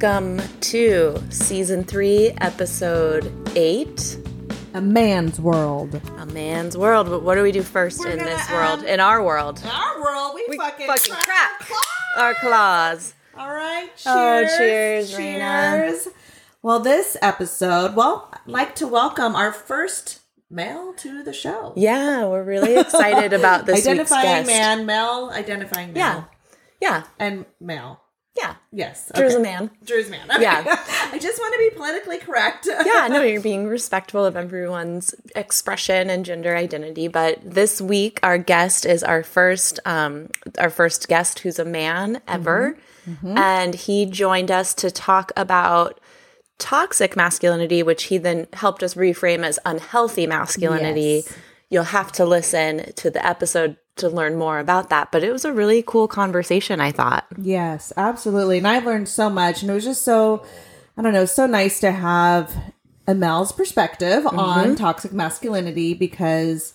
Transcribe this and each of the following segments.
Welcome to season three, episode eight. A man's world. A man's world. But what do we do 1st in gonna, this world? um, In our world. In our world, we, We fucking, fucking crack crack. our Our claws. All right. Cheers. Oh, cheers, Raina. Well, this episode, well, I'd like to welcome our first male to the show. Yeah, we're really excited about this identifying man, male, identifying male. Yeah. Yeah. And male. Yeah. Yes. Drew's a man. Drew's a man. Yeah. I just want to be politically correct. yeah, no, you're being respectful of everyone's expression and gender identity. But this week, our guest is our first, um, our first guest who's a man ever, and he joined us to talk about toxic masculinity, which he then helped us reframe as unhealthy masculinity. Yes. You'll have to listen to the episode to learn more about that. But it was a really cool conversation, I thought. Yes, absolutely. And I've learned so much. And it was just so, I don't know, so nice to have a male's perspective on toxic masculinity because,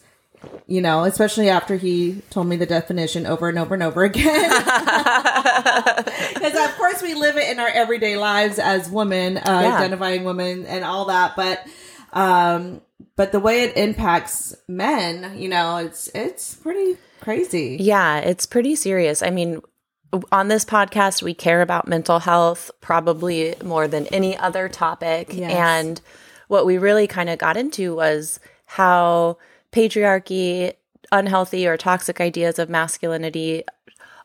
you know, especially after he told me the definition over and over and over again. Because, of course, we live it in our everyday lives as women, uh, Yeah. identifying women and all that. But, um, but the way it impacts men, you know, it's it's pretty crazy. Yeah, it's pretty serious. I mean, on this podcast, we care about mental health probably more than any other topic. Yes. And what we really kind of got into was how patriarchy, unhealthy or toxic ideas of masculinity,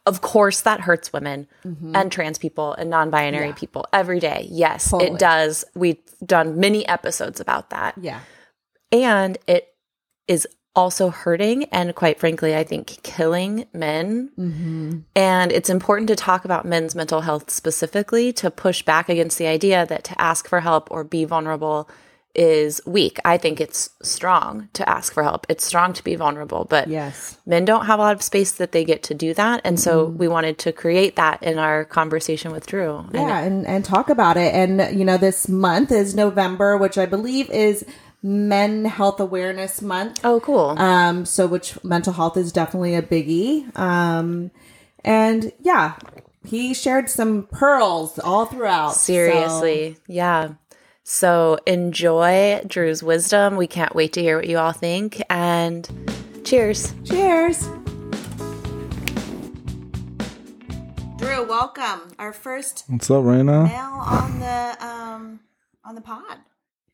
of course, that hurts women mm-hmm. and trans people and non binary people every day. Yes, Totally. it does. We've done many episodes about that Yeah. and it is also hurting and quite frankly i think killing men. Mm-hmm. And it's important to talk about men's mental health specifically to push back against the idea that to ask for help or be vulnerable is weak. I think it's strong to ask for help. It's strong to be vulnerable but Yes. men don't have a lot of space that they get to do that. And so mm-hmm. we wanted to create that in our conversation with drew. And yeah and, and talk about it. And you know this month is november which i believe is men health awareness month oh cool um so which mental health is definitely a biggie um and yeah he shared some pearls all throughout so- Seriously. Yeah. So enjoy Drew's wisdom. We can't wait to hear what you all think. And cheers. cheers Drew, welcome. Our first What's up, Raina? male on the um on the pod.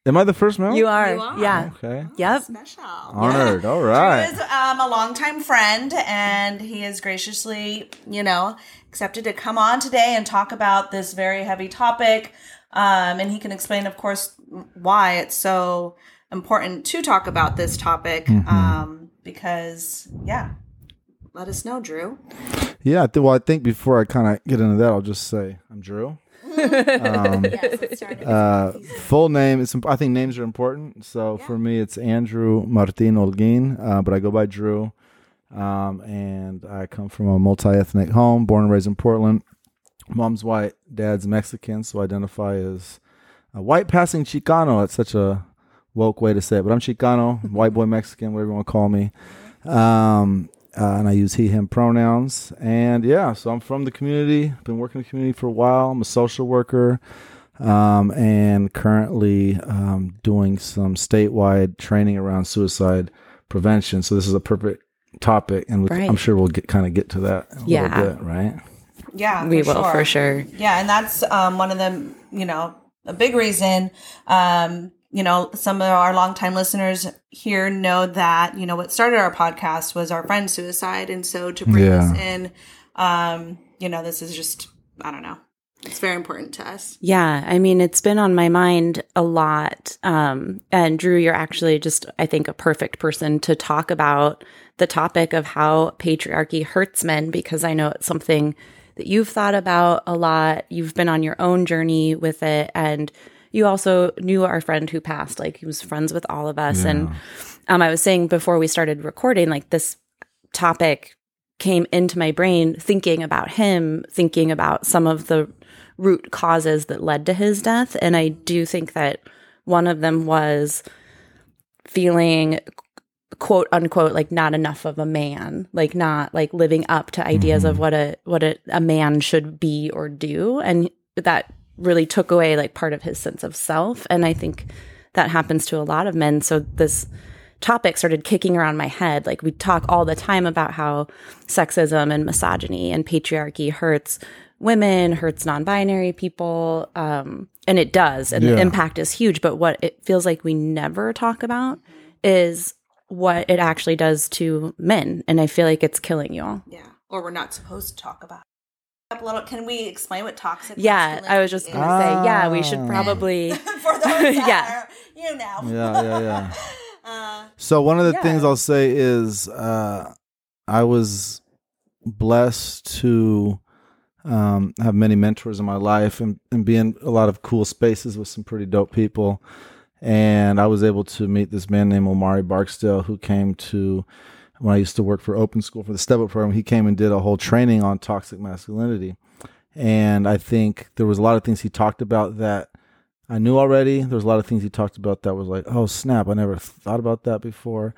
Am I the first male? You are. You are. Yeah. Okay. Yep. Special. Honored. All Drew right. is um, a longtime friend, and he has graciously, you know, accepted to come on today and talk about this very heavy topic. Um, and he can explain, of course, why it's so important to talk about this topic. Um, because, yeah, let us know, Drew. Yeah. Well, I think before I kind of get into that, I'll just say I'm Drew. Um, uh, full name is. imp- I think names are important. So for me, it's Andrew Martin Olguin, uh, but I go by Drew. Um, and I come from a multi-ethnic home, born and raised in Portland. Mom's white, dad's Mexican, so I identify as a white passing Chicano. That's such a woke way to say it, but I'm Chicano, white boy Mexican, whatever you want to call me. Um, uh, and I use he, him pronouns. And yeah, so I'm from the community, been working in the community for a while. I'm a social worker um, and currently um, doing some statewide training around suicide prevention. So this is a perfect topic, and we, Right. I'm sure we'll get kind of get to that a Yeah. little bit, right? Yeah, We will for sure. Yeah, and that's um, one of the you know a big reason. Um, you know, some of our longtime listeners here know that you know what started our podcast was our friend's suicide, and so to bring Yeah. this in, um, you know, this is just I don't know. It's very important to us. Yeah, I mean, it's been on my mind a lot. Um, and Drew, you're actually just, I think, a perfect person to talk about the topic of how patriarchy hurts men because I know it's something that you've thought about a lot. You've been on your own journey with it. And you also knew our friend who passed. Like he was friends with all of us. And um, I was saying before we started recording, like this topic came into my brain thinking about him, thinking about some of the root causes that led to his death. And I do think that one of them was feeling quote unquote like not enough of a man like not like living up to ideas of what a what a, a man should be or do and that really took away like part of his sense of self and i think that happens to a lot of men. So this topic started kicking around my head. Like we talk all the time about how sexism and misogyny and patriarchy hurts women hurts non-binary people um, and it does and the impact is huge. But what it feels like we never talk about is what it actually does to men and i feel like it's killing you all Yeah. Or we're not supposed to talk about. It. A little. Can we explain what toxic? yeah i was just gonna say yeah we should Ah. probably for those Yeah. are, you know. Yeah, yeah, yeah. Uh, So one of the Yeah. things I'll say is uh, I was blessed to um, have many mentors in my life and, and be in a lot of cool spaces with some pretty dope people. And I was able to meet this man named Omari Barksdale who came to when I used to work for Open School for the Step Up program. He came and did a whole training on toxic masculinity. And I think there was a lot of things he talked about that I knew already. There was a lot of things he talked about that was like, oh snap, I never thought about that before.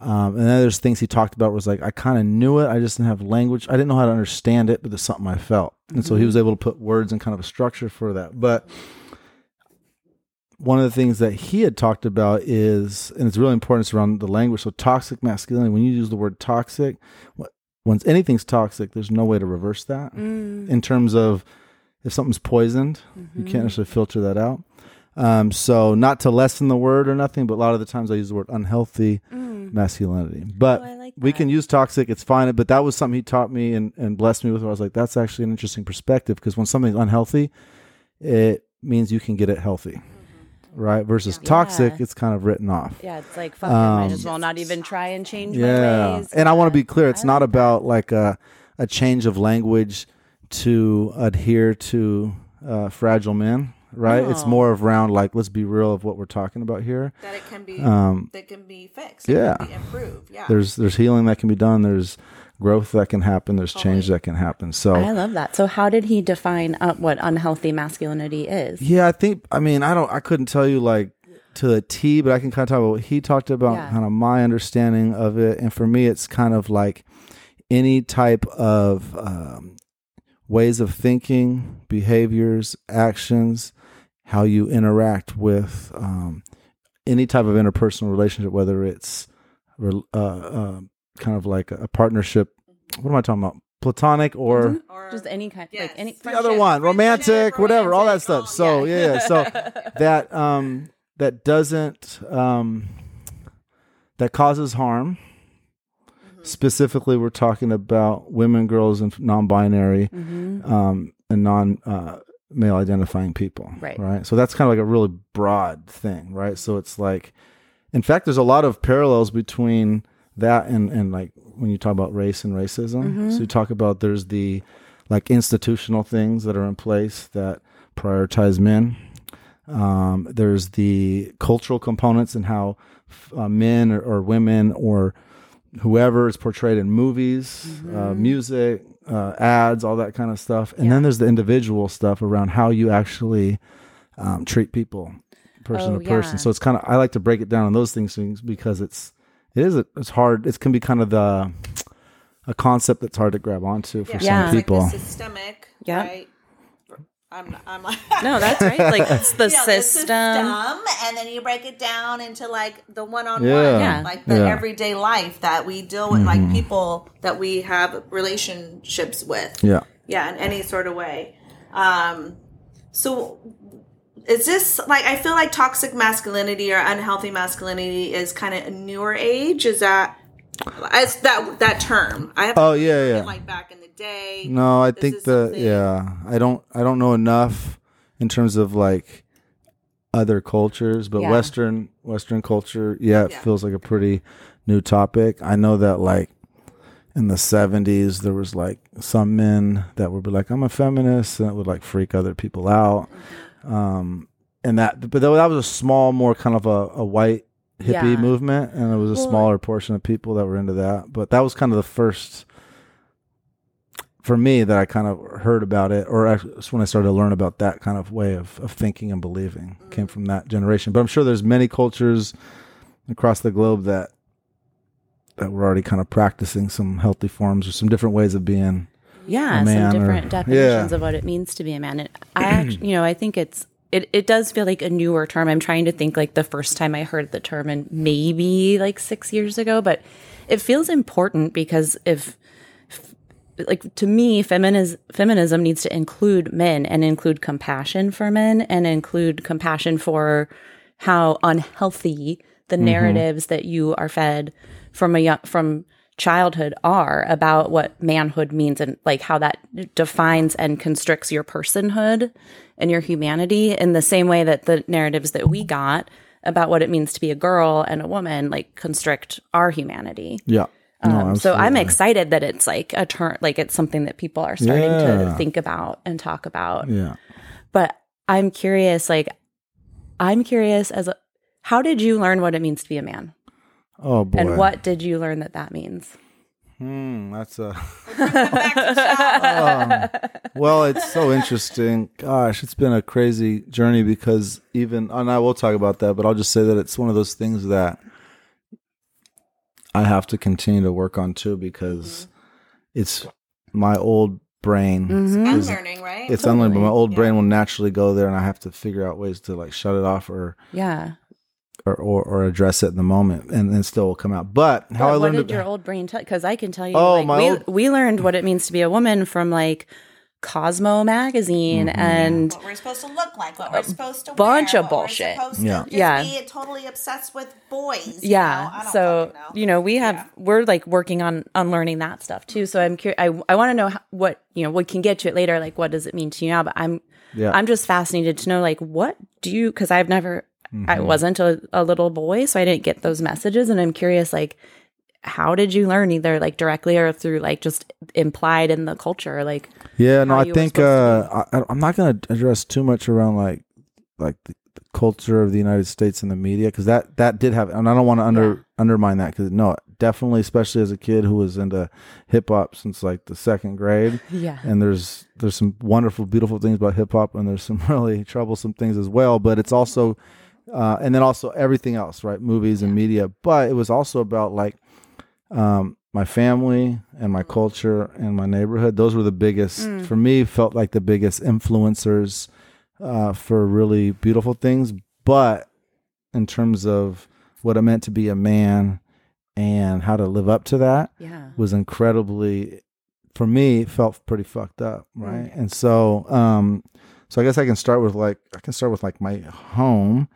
Um, and then there's things he talked about was like, I kind of knew it. I just didn't have language. I didn't know how to understand it, but there's something I felt. And so he was able to put words and kind of a structure for that. But one of the things that he had talked about is, and it's really important, it's around the language. So toxic masculinity, when you use the word toxic, once anything's toxic, there's no way to reverse that Mm. in terms of if something's poisoned, you can't necessarily filter that out. Um, so not to lessen the word or nothing, but a lot of the times I use the word unhealthy masculinity. But Oh, like we can use toxic, it's fine. But that was something he taught me and, and blessed me with. I was like, that's actually an interesting perspective because when something's unhealthy, it means you can get it healthy, right? Versus toxic, Yeah. it's kind of written off. yeah it's like fuck it, might Um, as well not even try and change my Yeah, and I want to be clear. It's not about like a a change of language to adhere to uh, fragile men, right? It's more of around like let's be real of what we're talking about here. that it can be. Um, that can be fixed. It yeah. Can be improved. Yeah. there's there's healing that can be done. There's growth that can happen. There's change that can happen. So I love that. So, how did he define uh, what unhealthy masculinity is? Yeah, I think. I mean, I don't. I couldn't tell you like to the T, but I can kind of talk about what he talked about, Yeah. kind of my understanding of it. And for me, it's kind of like any type of um, ways of thinking, behaviors, actions, how you interact with um, any type of interpersonal relationship, whether it's uh, uh, kind of like a partnership. What am I talking about? Platonic or or Just any kind, Yes. like any The the other one, romantic, whatever, all that stuff. oh, So yeah. yeah, yeah. so that um that doesn't um that causes harm. Mm-hmm. Specifically, we're talking about women, girls, and non-binary Mhm. um, and non uh, male identifying people. Right. Right. So that's kind of like a really broad thing, right? So it's like, in fact, there's a lot of parallels between that and and like when you talk about race and racism. Mm-hmm. So you talk about there's the like institutional things that are in place that prioritize men. Um, there's the cultural components and how uh, men or, or women or whoever is portrayed in movies, uh, music, uh, ads, all that kind of stuff. And then there's the individual stuff around how you actually um, treat people, person Oh, to person. yeah. So it's kind of I like to break it down on those things because it's it is a, it's hard. It can be kind of the a concept that's hard to grab onto for Yeah. some people. Like the systemic. Yeah. Right. I'm. I'm like. No, that's right. Like it's the Yeah, system. and then you break it down into like the one-on-one, Yeah. Yeah. like the Yeah. everyday life that we deal with, like people that we have relationships with. yeah. yeah in any sort of way um so is this like i feel like toxic masculinity or unhealthy masculinity is kind of a newer age is that as that that term i have Oh yeah, yeah. like back in the day No, I think the something- yeah. I don't I don't know enough in terms of like other cultures, but Yeah. Western Western culture, yeah, it Yeah. feels like a pretty new topic. I know that like in the seventies there was like some men that would be like, I'm a feminist and it would like freak other people out. Mm-hmm. Um and that but that was a small more kind of a, a white hippie Yeah. movement and it was a Well- smaller portion of people that were into that. But that was kind of the first for me that I kind of heard about it or it's when I started to learn about that kind of way of, of thinking and believing came from that generation. But I'm sure there's many cultures across the globe that that were already kind of practicing some healthy forms or some different ways of being yeah, some or- different definitions yeah. of what it means to be a man. And I actually, you know, I think it's it, it does feel like a newer term. I'm trying to think like the first time I heard the term and maybe like six years ago, but it feels important because if like to me feminism feminism needs to include men and include compassion for men and include compassion for how unhealthy the mm-hmm. narratives that you are fed from a young, from childhood are about what manhood means and like how that defines and constricts your personhood and your humanity in the same way that the narratives that we got about what it means to be a girl and a woman like constrict our humanity. yeah No, Um, so I'm excited that it's like a turn, like it's something that people are starting to think about and talk about. yeah But I'm curious, like, I'm curious as a, how did you learn what it means to be a man? Oh boy And what did you learn that that means? Hmm, that's a Back to child. Um, well, it's so interesting. Gosh, it's been a crazy journey because even and I will talk about that, but I'll just say that it's one of those things that I have to continue to work on too because it's my old brain. Mm-hmm. is- Unlearning, right? It's unlearned, but my old brain will naturally go there, and I have to figure out ways to like shut it off or Yeah. Or or, or address it in the moment, and then still will come out. But how But I what learned did it- your old brain tell? Because I can tell you, Oh, like, my we, old- we learned what it means to be a woman from like Cosmo magazine Mm-hmm. and what we're supposed to look like, what we're supposed to bunch wear, of what we're bullshit. supposed Yeah. to just Yeah. be totally obsessed with boys. you yeah know? So know. you know we have we're like working on unlearning that stuff too so i'm curious i, I want to know how, what you know we can get to it later like what does it mean to you now but i'm Yeah. i'm just fascinated to know like what do you because i've never i Mm-hmm. wasn't a, a little boy so i didn't get those messages and i'm curious like how did you learn either like directly or through like just implied in the culture like Yeah, no, I think uh, I, I'm not going to address too much around like like the, the culture of the United States and the media because that that did have, and I don't want to under undermine that because no, definitely, especially as a kid who was into hip hop since like the second grade, yeah and there's there's some wonderful, beautiful things about hip hop, and there's some really troublesome things as well. But it's also, uh, and then also everything else, right? Movies and media. But it was also about like um, my family and my culture and my neighborhood. Those were the biggest for me. Felt like the biggest influencers uh, for really beautiful things. But in terms of what it meant to be a man and how to live up to that, yeah was incredibly for me felt pretty fucked up right and so um so i guess i can start with like i can start with like my home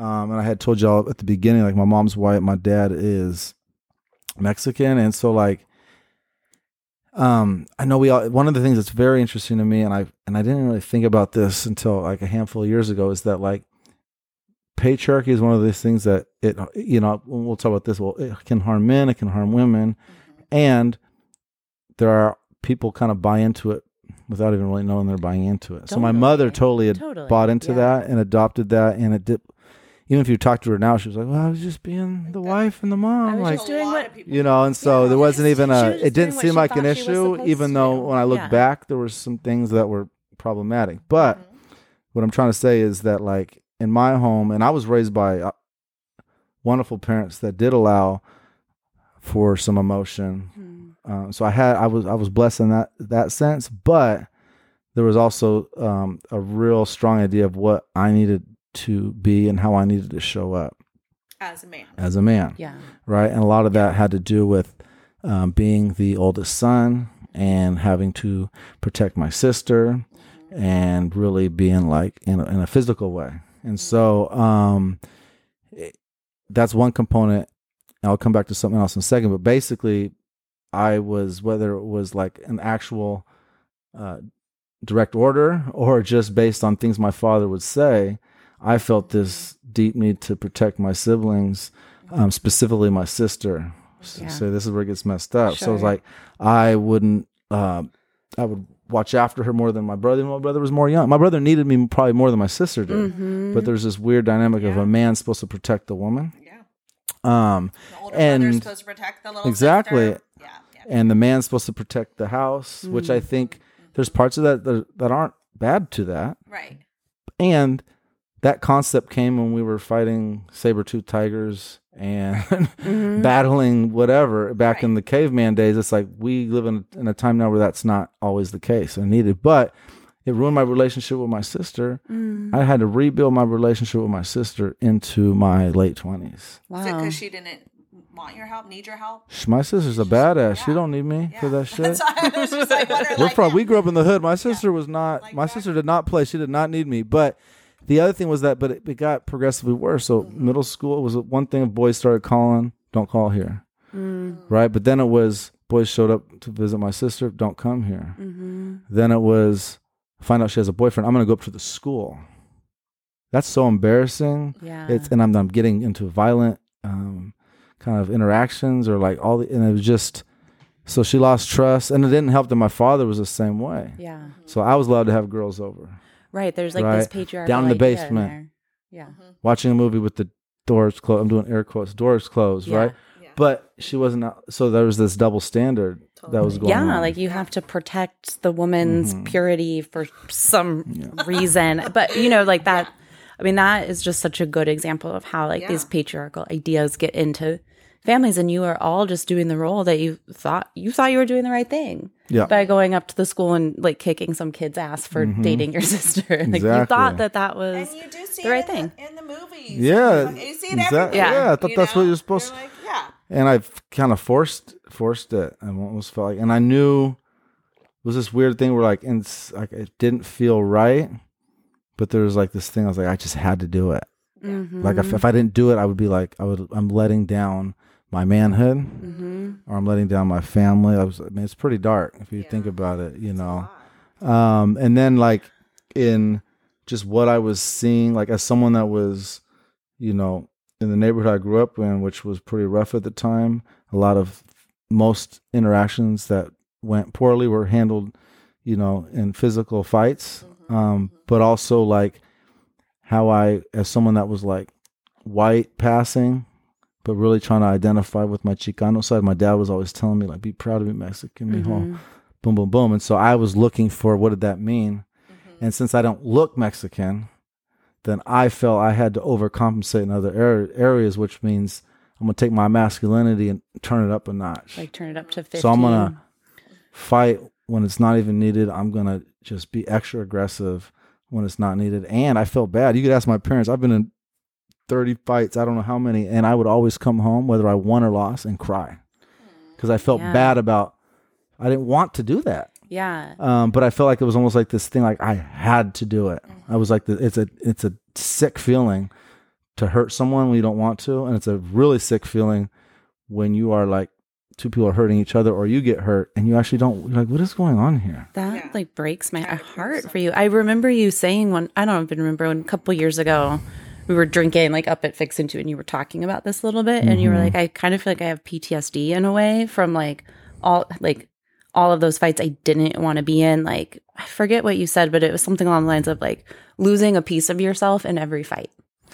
um and i had told y'all at the beginning like my mom's white my dad is mexican and so like um i know we all one of the things that's very interesting to me and i and i didn't really think about this until like a handful of years ago is that like patriarchy is one of these things that it you know we'll talk about this well it can harm men it can harm women and there are people kind of buy into it without even really knowing they're buying into it. So my mother totally had Totally, bought into yeah. that and adopted that, and it did. Even if you talk to her now, she was like, "Well, I was just being the wife and the mom, was like just doing what you know." And so there wasn't even a. It didn't seem like an thought she was issue, even though when I look Yeah. back, there were some things that were problematic. But what I'm trying to say is that, like in my home, and I was raised by uh, wonderful parents that did allow for some emotion. Hmm. Um, so I had I was I was blessed in that that sense, but there was also um, a real strong idea of what I needed to be and how I needed to show up as a man. as a man, yeah right? And a lot of that had to do with um, being the oldest son and having to protect my sister and really being like in a, in a physical way. And so um, it- that's one component. I'll come back to something else in a second, but basically, I was whether it was like an actual uh, direct order or just based on things my father would say, I felt this deep need to protect my siblings, um, specifically my sister. So, Yeah. so this is where it gets messed up. So it's Sure. like I wouldn't, uh, I would watch after her more than my brother. My brother was more young. My brother needed me probably more than my sister did. Mm-hmm. But there's this weird dynamic of a man supposed to protect the woman. Yeah. Um, The older And- brother's supposed to protect the little Exactly. sister. Yeah. yeah. and the man's supposed to protect the house, which Mm-hmm. I think there's parts of that, that that aren't bad to that. Right. And that concept came when we were fighting saber-tooth tigers and mm-hmm. battling whatever back in the caveman days. It's like we live in, in a time now where that's not always the case and needed. But it ruined my relationship with my sister. Mm. I had to rebuild my relationship with my sister into my late 20s. Is it Wow. because she didn't want your help, need your help? Sh- My sister's a badass. She don't need me for that shit. That's why I was just like, We're like, from we grew up in the hood. My sister was not. Like my that. sister did not play. She did not need me. But the other thing was that, but it, it got progressively worse. So middle school was one thing. Boys started calling, don't call here, Mm. right? But then it was boys showed up to visit my sister, don't come here. Mm-hmm. Then it was find out she has a boyfriend. I'm gonna go up to the school. That's so embarrassing. Yeah. It's and I'm I'm getting into violent um, kind of interactions or like all the and it was just so she lost trust and it didn't help that my father was the same way. yeah. So I was allowed to have girls over, Right. There's like this Right. patriarchal Down in the basement. there. Yeah. watching a movie with the doors closed. I'm doing air quotes, doors closed, Yeah. right? But she wasn't. So there was this double standard that was going on. Yeah, like you have to protect the woman's Mm-hmm. purity for some reason. But you know, like that I mean, that is just such a good example of how like these patriarchal ideas get into families and you are all just doing the role that you thought you thought you were doing the right thing. Yeah. By going up to the school and like kicking some kid's ass for dating your sister. like you thought that that was And you do see the it right in thing. The, in the movies. Yeah, You see it exactly. everywhere. Yeah, I thought you that's what you're supposed You're to- like, yeah. and I've kind of forced forced it. I almost felt like, and I knew it was this weird thing where like, and like it didn't feel right, but there was like this thing. I was like, I just had to do it. Mm-hmm. Like if, if I didn't do it, I would be like, I would, I'm letting down my manhood, Mm-hmm. or I'm letting down my family. I was, I mean, it's pretty dark if you think about it, you know. Um, and then like in just what I was seeing, like as someone that was, you know, in the neighborhood I grew up in, which was pretty rough at the time, a lot of most interactions that went poorly were handled, you know, in physical fights. Um, but also like how I, as someone that was like white passing, but really trying to identify with my Chicano side, my dad was always telling me like, be proud to be Mexican, mijo. Mm-hmm. Boom, boom, boom. And so I was looking for what did that mean? Mm-hmm. And since I don't look Mexican, then I felt I had to overcompensate in other ar- areas, which means I'm gonna take my masculinity and turn it up a notch. like turn it up to 15. so I'm gonna fight when it's not even needed. I'm gonna just be extra aggressive when it's not needed. And I felt bad. You could ask my parents. I've been in 30 fights, I don't know how many, and I would always come home whether I won or lost and cry because I felt Yeah. bad about. I didn't want to do that. Yeah. Um, but I felt like it was almost like this thing, like I had to do it. I was like, the, it's a it's a sick feeling to hurt someone when you don't want to, and it's a really sick feeling when you are like two people are hurting each other, or you get hurt, and you actually don't. You're like, what is going on here? That Yeah. like breaks my heart for you. I remember you saying one. I don't even remember when a couple years ago we were drinking like up at Fix Into, and you were talking about this a little bit, and you were like, I kind of feel like I have PTSD in a way from like all like all of those fights I didn't want to be in. Like I forget what you said, but it was something along the lines of like losing a piece of yourself in every fight.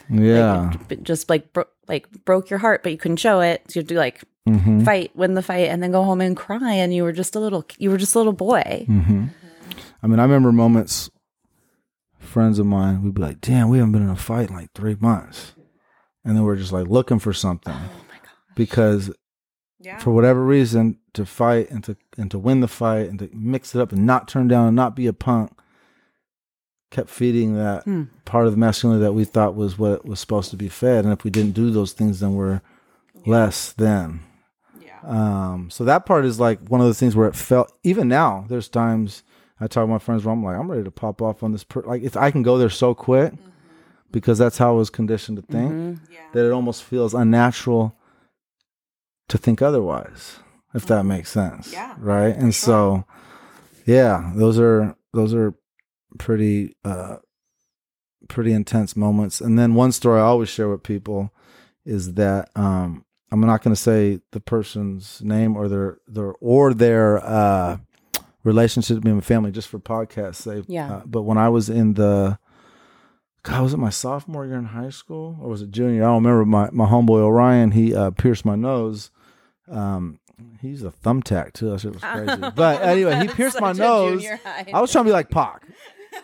Yeah, But just like bro- like broke your heart, but you couldn't show it. So you had to like Mm-hmm. fight, win the fight, and then go home and cry. And you were just a little, you were just a little boy. Mm. I mean, I remember moments. Friends of mine, we'd be like, "Damn, we haven't been in a fight in like three months," and then we're just like looking for something because Yeah. for whatever reason to fight and to and to win the fight and to mix it up and not turn down and not be a punk kept feeding that Hmm. part of the masculinity that we thought was what was supposed to be fed and if we didn't do those things then we're less than Yeah. um so that part is like one of those things where it felt even now there's times i talk to my friends where i'm like i'm ready to pop off on this per- like if i can go there so quick because that's how i was conditioned to think Yeah. that it almost feels unnatural to think otherwise if that makes sense Yeah, right? and so yeah those are those are pretty uh pretty intense moments. And then one story i always share with people is that um i'm not going to say the person's name or their their or their uh relationship with my family just for podcast sake. Yeah. Uh, but when I was in the, God, was it my sophomore year in high school or was it junior? I don't remember. My my homeboy Orion, he uh, pierced my nose. Um, he used a thumbtack too. That shit was crazy. but anyway, he pierced my nose. I was trying to be like Pac.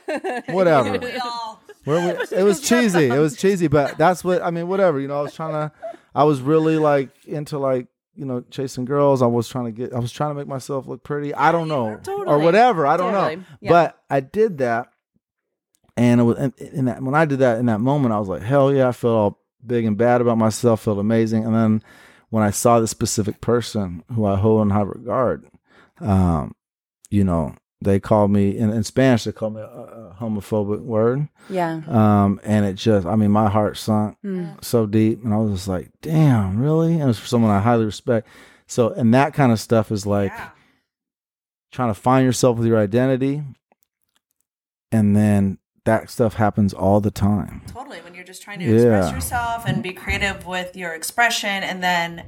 Whatever. We all Where we, it was cheesy. It was cheesy, but that's what I mean. Whatever, you know. I was trying to. I was really like into like you know chasing girls. I was trying to get. I was trying to make myself look pretty. I don't know or Totally. whatever. I don't know. Yeah. But I did that, and it was and, in that when I did that in that moment, I was like, hell yeah! I felt all big and bad about myself. Felt amazing, and then when I saw this specific person who I hold in high regard, um, you know, they called me in, in Spanish. They called me a, a homophobic word. Yeah. Um, and it just, I mean, my heart sunk Mm. so deep, and I was just like, damn, really? And it was for someone I highly respect. So, and that kind of stuff is like yeah. trying to find yourself with your identity, and then that stuff happens all the time. Totally. When you're just trying to express yourself and be creative with your expression, and then,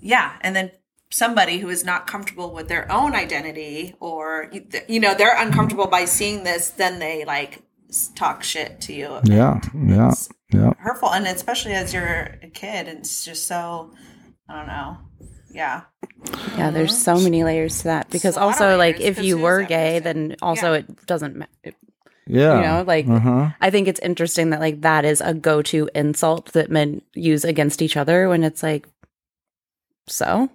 yeah, and then somebody who is not comfortable with their own identity, or you know, they're uncomfortable by seeing this, then they like talk shit to you. Yeah, yeah, It's yeah. hurtful, and especially as you're a kid, it's just so. I don't know. Yeah. Yeah, there's so many layers to that because a lot of also like if you were gay, then also Yeah. it doesn't. ma- It, Yeah. you know, like uh-huh. I think it's interesting that like that is a go-to insult that men use against each other when it's like, so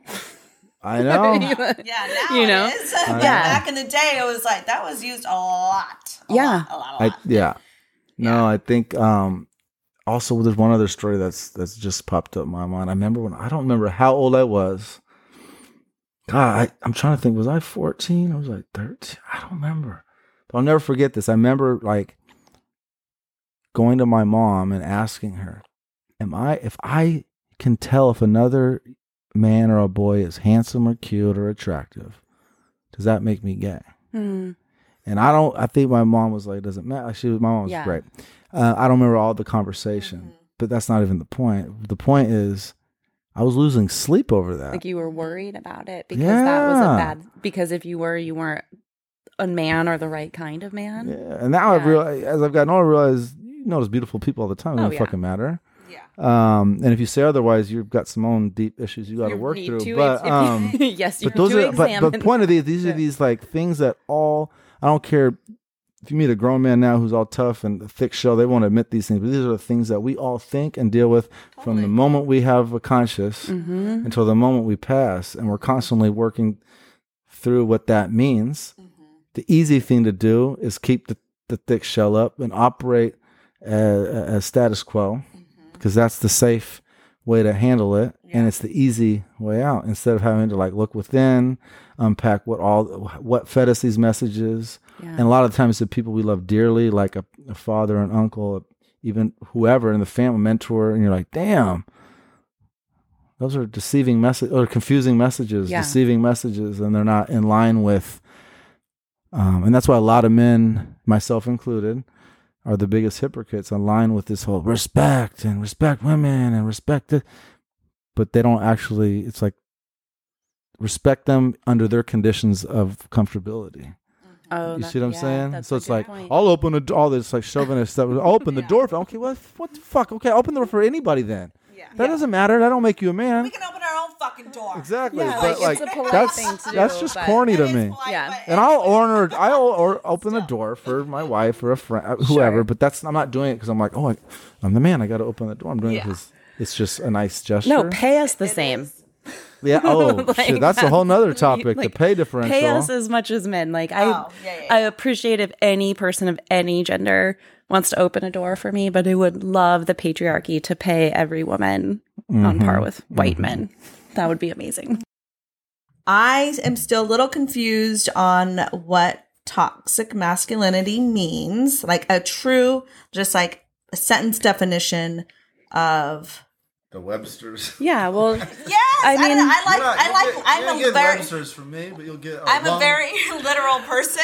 I know. Yeah, now You know? it is. know. Back in the day, it was like that was used a lot. A Yeah. lot, a lot, a I lot. yeah. No, I think um also there's one other story that's that's just popped up in my mind. I remember when I don't remember how old I was. God, I, I'm trying to think. Was I 14? I was like 13. I don't remember. But I'll never forget this. I remember like going to my mom and asking her, "Am I if I can tell if another man or a boy is handsome or cute or attractive, does that make me gay?" Hmm. And I don't. I think my mom was like, "Doesn't matter." She was. My mom was Yeah. great. Uh, I don't remember all the conversation, but that's not even the point. The point is, I was losing sleep over that. like you were worried about it because that was a bad. Because if you were, you weren't a man or the right kind of man. yeah. And now I Yeah. realize, as I've gotten older, I realize you notice beautiful people all the time. It Oh, doesn't yeah. fucking matter. Yeah. Um, and if you say otherwise, you've got some own deep issues you got to work through. But ex- um, you- yes, you but those are but, but the point of these these are these like things that all I don't care if you meet a grown man now who's all tough and thick shell, they won't admit these things. But these are the things that we all think and deal with from the moment we have a conscious Mhm. until the moment we pass, and we're constantly working through what that means. The easy thing to do is keep the, the thick shell up and operate as, as status quo, because that's the safe way to handle it, and it's the easy way out. Instead of having to like look within, unpack what all what fed us these messages, Yeah. and a lot of times the people we love dearly, like a, a father, an uncle, even whoever in the family, mentor, and you're like, damn. Those are deceiving messages or confusing messages, Yeah. deceiving messages, and they're not in line with. Um, and that's why a lot of men, myself included, are the biggest hypocrites line with this whole respect and respect women and respect it, but they don't actually. It's like respect them under their conditions of comfortability. Oh, You see what I'm yeah, saying? So it's like point. I'll open a all this like chauvinist stuff. I'll open the Yeah. door for okay. What what the fuck? Okay, open the door for anybody then. Yeah. That doesn't matter. That don't make you a man. We can open our own fucking door. Exactly. Yeah, but like, like, it's a polite that's thing to that's just but- corny to is me. polite, Yeah. but And I'll anyway. order, I'll or open the door for my wife or a friend, uh, whoever. Sure. But that's I'm not doing it because I'm like, oh, I, I'm the man. I got to open the door. I'm doing it Yeah. because it's just a nice gesture. no, pay us the same. yeah. Oh, Like, shit. That's a whole nother topic. the like, pay differential. Pay us as much as men. Like I, Oh, yeah, yeah, I appreciate if any person of any gender wants to open a door for me, but I would love the patriarchy to pay every woman on Mm-hmm. par with white men. That would be amazing. I am still a little confused on what toxic masculinity means. Like a true, just like a sentence definition of. the Webster's. Yeah, well, Yes, I I, mean- mean, I like, I like, I'm a very, from me, but you'll get. I'm a very literal person.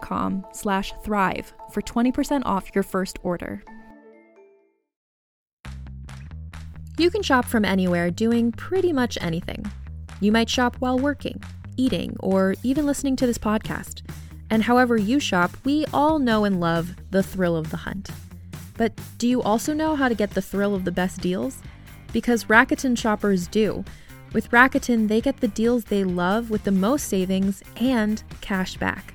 com slash thrive for 20% off your first order. You can shop from anywhere doing pretty much anything. You might shop while working, eating, or even listening to this podcast. And however you shop, we all know and love the thrill of the hunt. But do you also know how to get the thrill of the best deals? Because Rakuten shoppers do. With Rakuten, they get the deals they love with the most savings and cash back.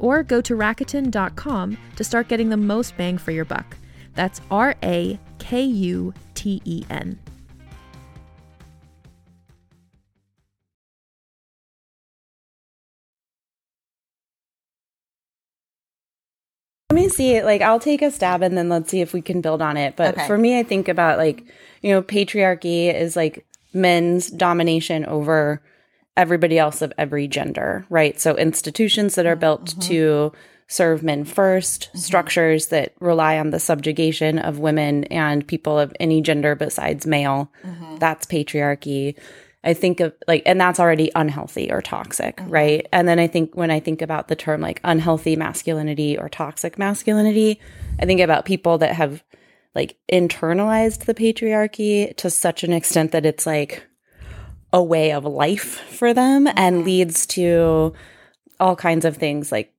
Or go to Rakuten.com to start getting the most bang for your buck. That's R A K U T E N. Let me see. Like, I'll take a stab and then let's see if we can build on it. But Okay. for me, I think about like, you know, patriarchy is like men's domination over everybody else of every gender, right? So institutions that are built mm-hmm. to serve men 1st mm-hmm. structures that rely on the subjugation of women and people of any gender besides male. Mm-hmm. That's patriarchy. I think of like, and that's already unhealthy or toxic, right? And then I think when I think about the term like unhealthy masculinity or toxic masculinity, I think about people that have like internalized the patriarchy to such an extent that it's like a way of life for them and leads to all kinds of things like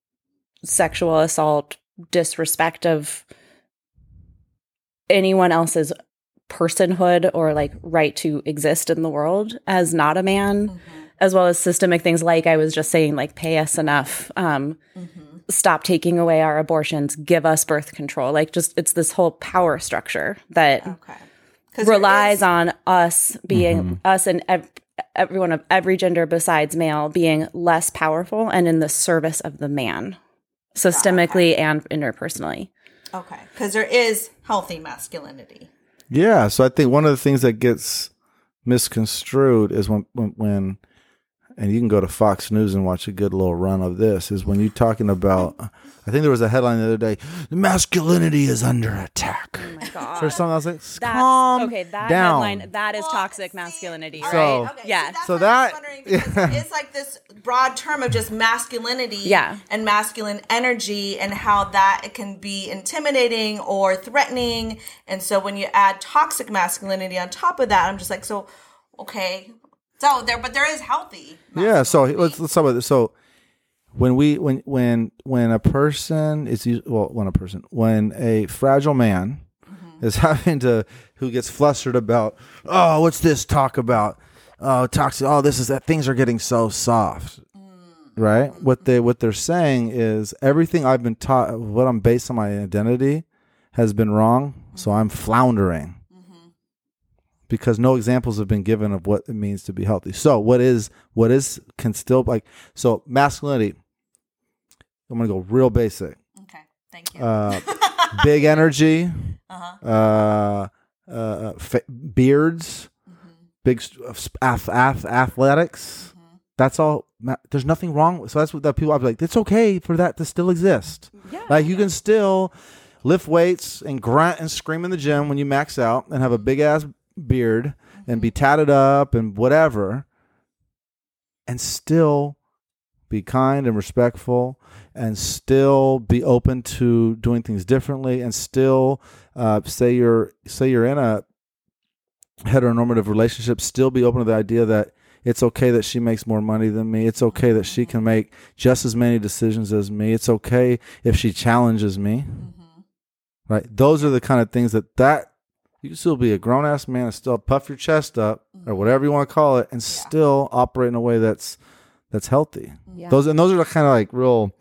sexual assault, disrespect of anyone else's personhood or like right to exist in the world as not a man mm-hmm. as well as systemic things like i was just saying like pay us enough um mm-hmm. stop taking away our abortions give us birth control. Like just it's this whole power structure that Okay. 'Cause there relies is- on us being mm-hmm. us and ev- everyone of every gender besides male being less powerful and in the service of the man systemically ah, and interpersonally Okay. Because there is healthy masculinity. Yeah, so I think one of the things that gets misconstrued is when, when when and you can go to Fox News and watch a good little run of this is when you're talking about I think there was a headline the other day, masculinity is under attack. oh my god Or something I was like, calm okay that down. headline that is toxic masculinity all So- Okay, yeah that's So what I was that- wondering because there is like this broad term of just masculinity Yeah. and masculine energy and how that it can be intimidating or threatening. And so when you add toxic masculinity on top of that, I'm just like, so okay. So there but there is healthy. Yeah, so let's let's talk about this. So when we when when when a person is well when a person when a fragile man mm-hmm. is having to who gets flustered about oh what's this talk about? Oh toxic oh this is that things are getting so soft. Mm. Right? Mm-hmm. What they what they're saying is everything I've been taught what I'm based on my identity has been wrong so mm-hmm. I'm floundering because no examples have been given of what it means to be healthy. So what is what is can still like so masculinity I'm gonna go real basic. Okay. Thank you. Uh, big energy, Uh-huh. uh, uh, fa- beards, Mm-hmm. big st- uh, ath- athletics. Mm-hmm. That's all. There's nothing wrong. with So that's what that people. I'd be like, it's okay for that to still exist. Yeah. Like you can still lift weights and grunt and scream in the gym when you max out and have a big ass beard and be mm-hmm. tatted up and whatever, and still be kind and respectful and still be open to doing things differently and still uh, say you're say you're in a heteronormative relationship still be open to the idea that it's okay that she makes more money than me. It's okay that she mm-hmm. can make just as many decisions as me. It's okay if she challenges me. Mm-hmm. Right? Those are the kind of things that that you can still be a grown-ass man and still puff your chest up or whatever you want to call it and still operate in a way that's that's healthy. Yeah. those and those are the kind of like real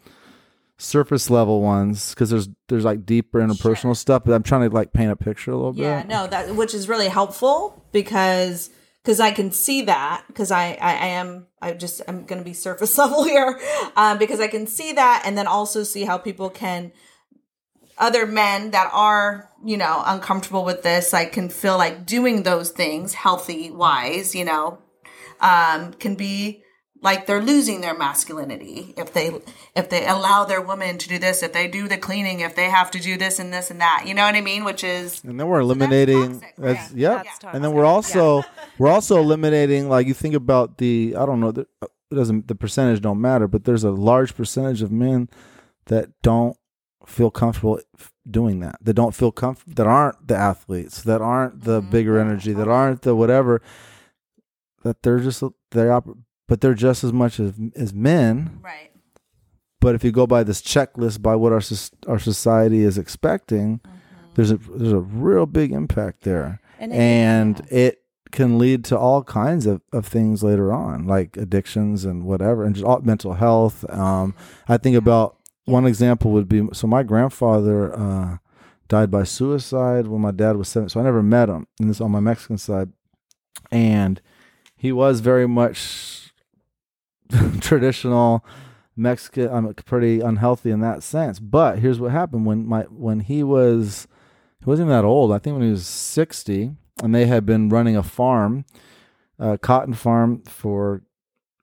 surface level ones because there's there's like deeper interpersonal stuff but i'm trying to like paint a picture a little Yeah, bit. Yeah, no, that which is really helpful because because I can see that because I, I I am I just I'm going to be surface level here um, because I can see that and then also see how people can other men that are you know uncomfortable with this like can feel like doing those things healthy wise you know um, can be like they're losing their masculinity if they if they allow their women to do this if they do the cleaning if they have to do this and this and that. You know what i mean? Which is and then we're eliminating that's, yep. That's and then we're also we're also eliminating like you think about the i don't know the, it doesn't the percentage don't matter but there's a large percentage of men that don't feel comfortable doing that that don't feel comfortable that aren't the athletes that aren't the mm-hmm. bigger energy that aren't the whatever that they're just they're op- but they're just as much as as men. Right. But if you go by this checklist by what our our society is expecting mm-hmm. there's a there's a real big impact there. And and, it- it can lead to all kinds of, of things later on like addictions and whatever and just all, mental health. Um, i think mm-hmm. about one example would be so my grandfather uh, died by suicide when my dad was seven so i never met him and this on my mexican side and he was very much traditional Mexican. I'm pretty unhealthy in that sense. But here's what happened when my when he was he wasn't even that old. I think when he was 60, and they had been running a farm, a cotton farm for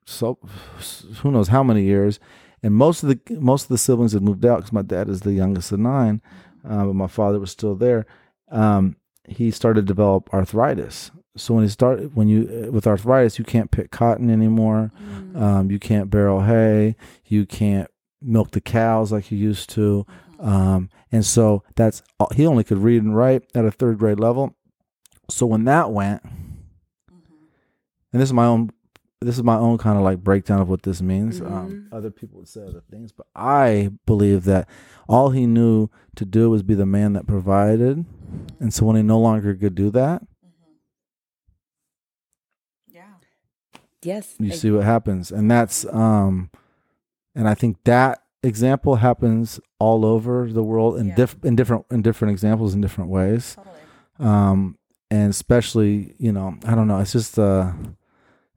so who knows how many years. And most of the most of the siblings had moved out because my dad is the youngest of nine, uh, but my father was still there. Um, he started to develop arthritis. So when he started, when you uh, with arthritis, you can't pick cotton anymore. Um, you can't barrel hay. You can't milk the cows like you used to. Um, and so that's all- he only could read and write at a third grade level. So when that went, and this is my own, this is my own kind of like breakdown of what this means. Um, other people would say other things, but I believe that all he knew to do was be the man that provided. And so when he no longer could do that, yeah yes. you I- see what happens and that's um and i think that example happens all over the world in Yeah. diff- in different in different examples in different ways totally um and especially you know i don't know it's just uh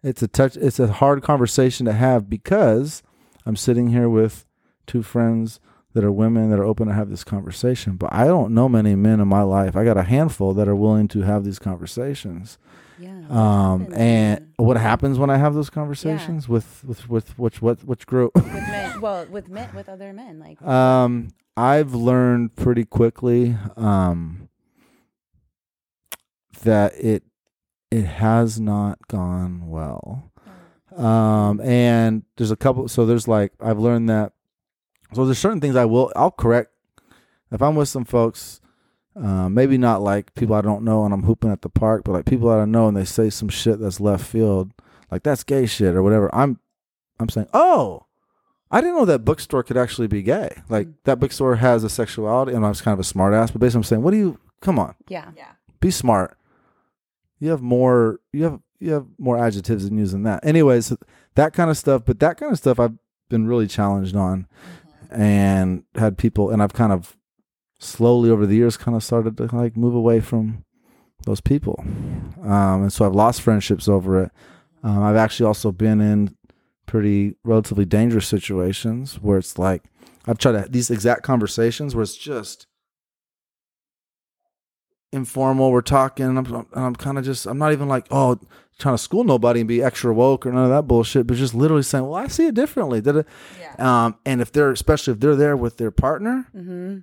it's a touch it's a hard conversation to have because i'm sitting here with two friends that are women that are open to have this conversation but i don't know many men in my life i got a handful that are willing to have these conversations yeah. um happens, and yeah. what happens when i have those conversations with with with which what which group with men, well, with men, with other men, like um i've learned pretty quickly um that it it has not gone well um and there's a couple so there's like i've learned that so there's certain things i will i'll correct if i'm with some folks uh, maybe not like people I don't know and I'm hooping at the park, but like people that I know and they say some shit that's left field, like that's gay shit or whatever. I'm, I'm saying, oh, I didn't know that bookstore could actually be gay. Like that bookstore has a sexuality, and I was kind of a smart ass. But basically, I'm saying, what do you? Come on, yeah. yeah be smart. You have more. You have you have more adjectives than using that. Anyways, that kind of stuff. But that kind of stuff I've been really challenged on, and had people, and I've kind of slowly over the years kind of started to like move away from those people, um, and so I've lost friendships over it. Um, I've actually also been in pretty relatively dangerous situations where it's like I've tried to, these exact conversations where it's just informal. We're talking, and I'm, I'm kind of just, I'm not even like, oh, trying to school nobody and be extra woke or none of that bullshit, but just literally saying, well, I see it differently. Did it? Yeah. Um, and if they're, especially if they're there with their partner, Mm-hmm.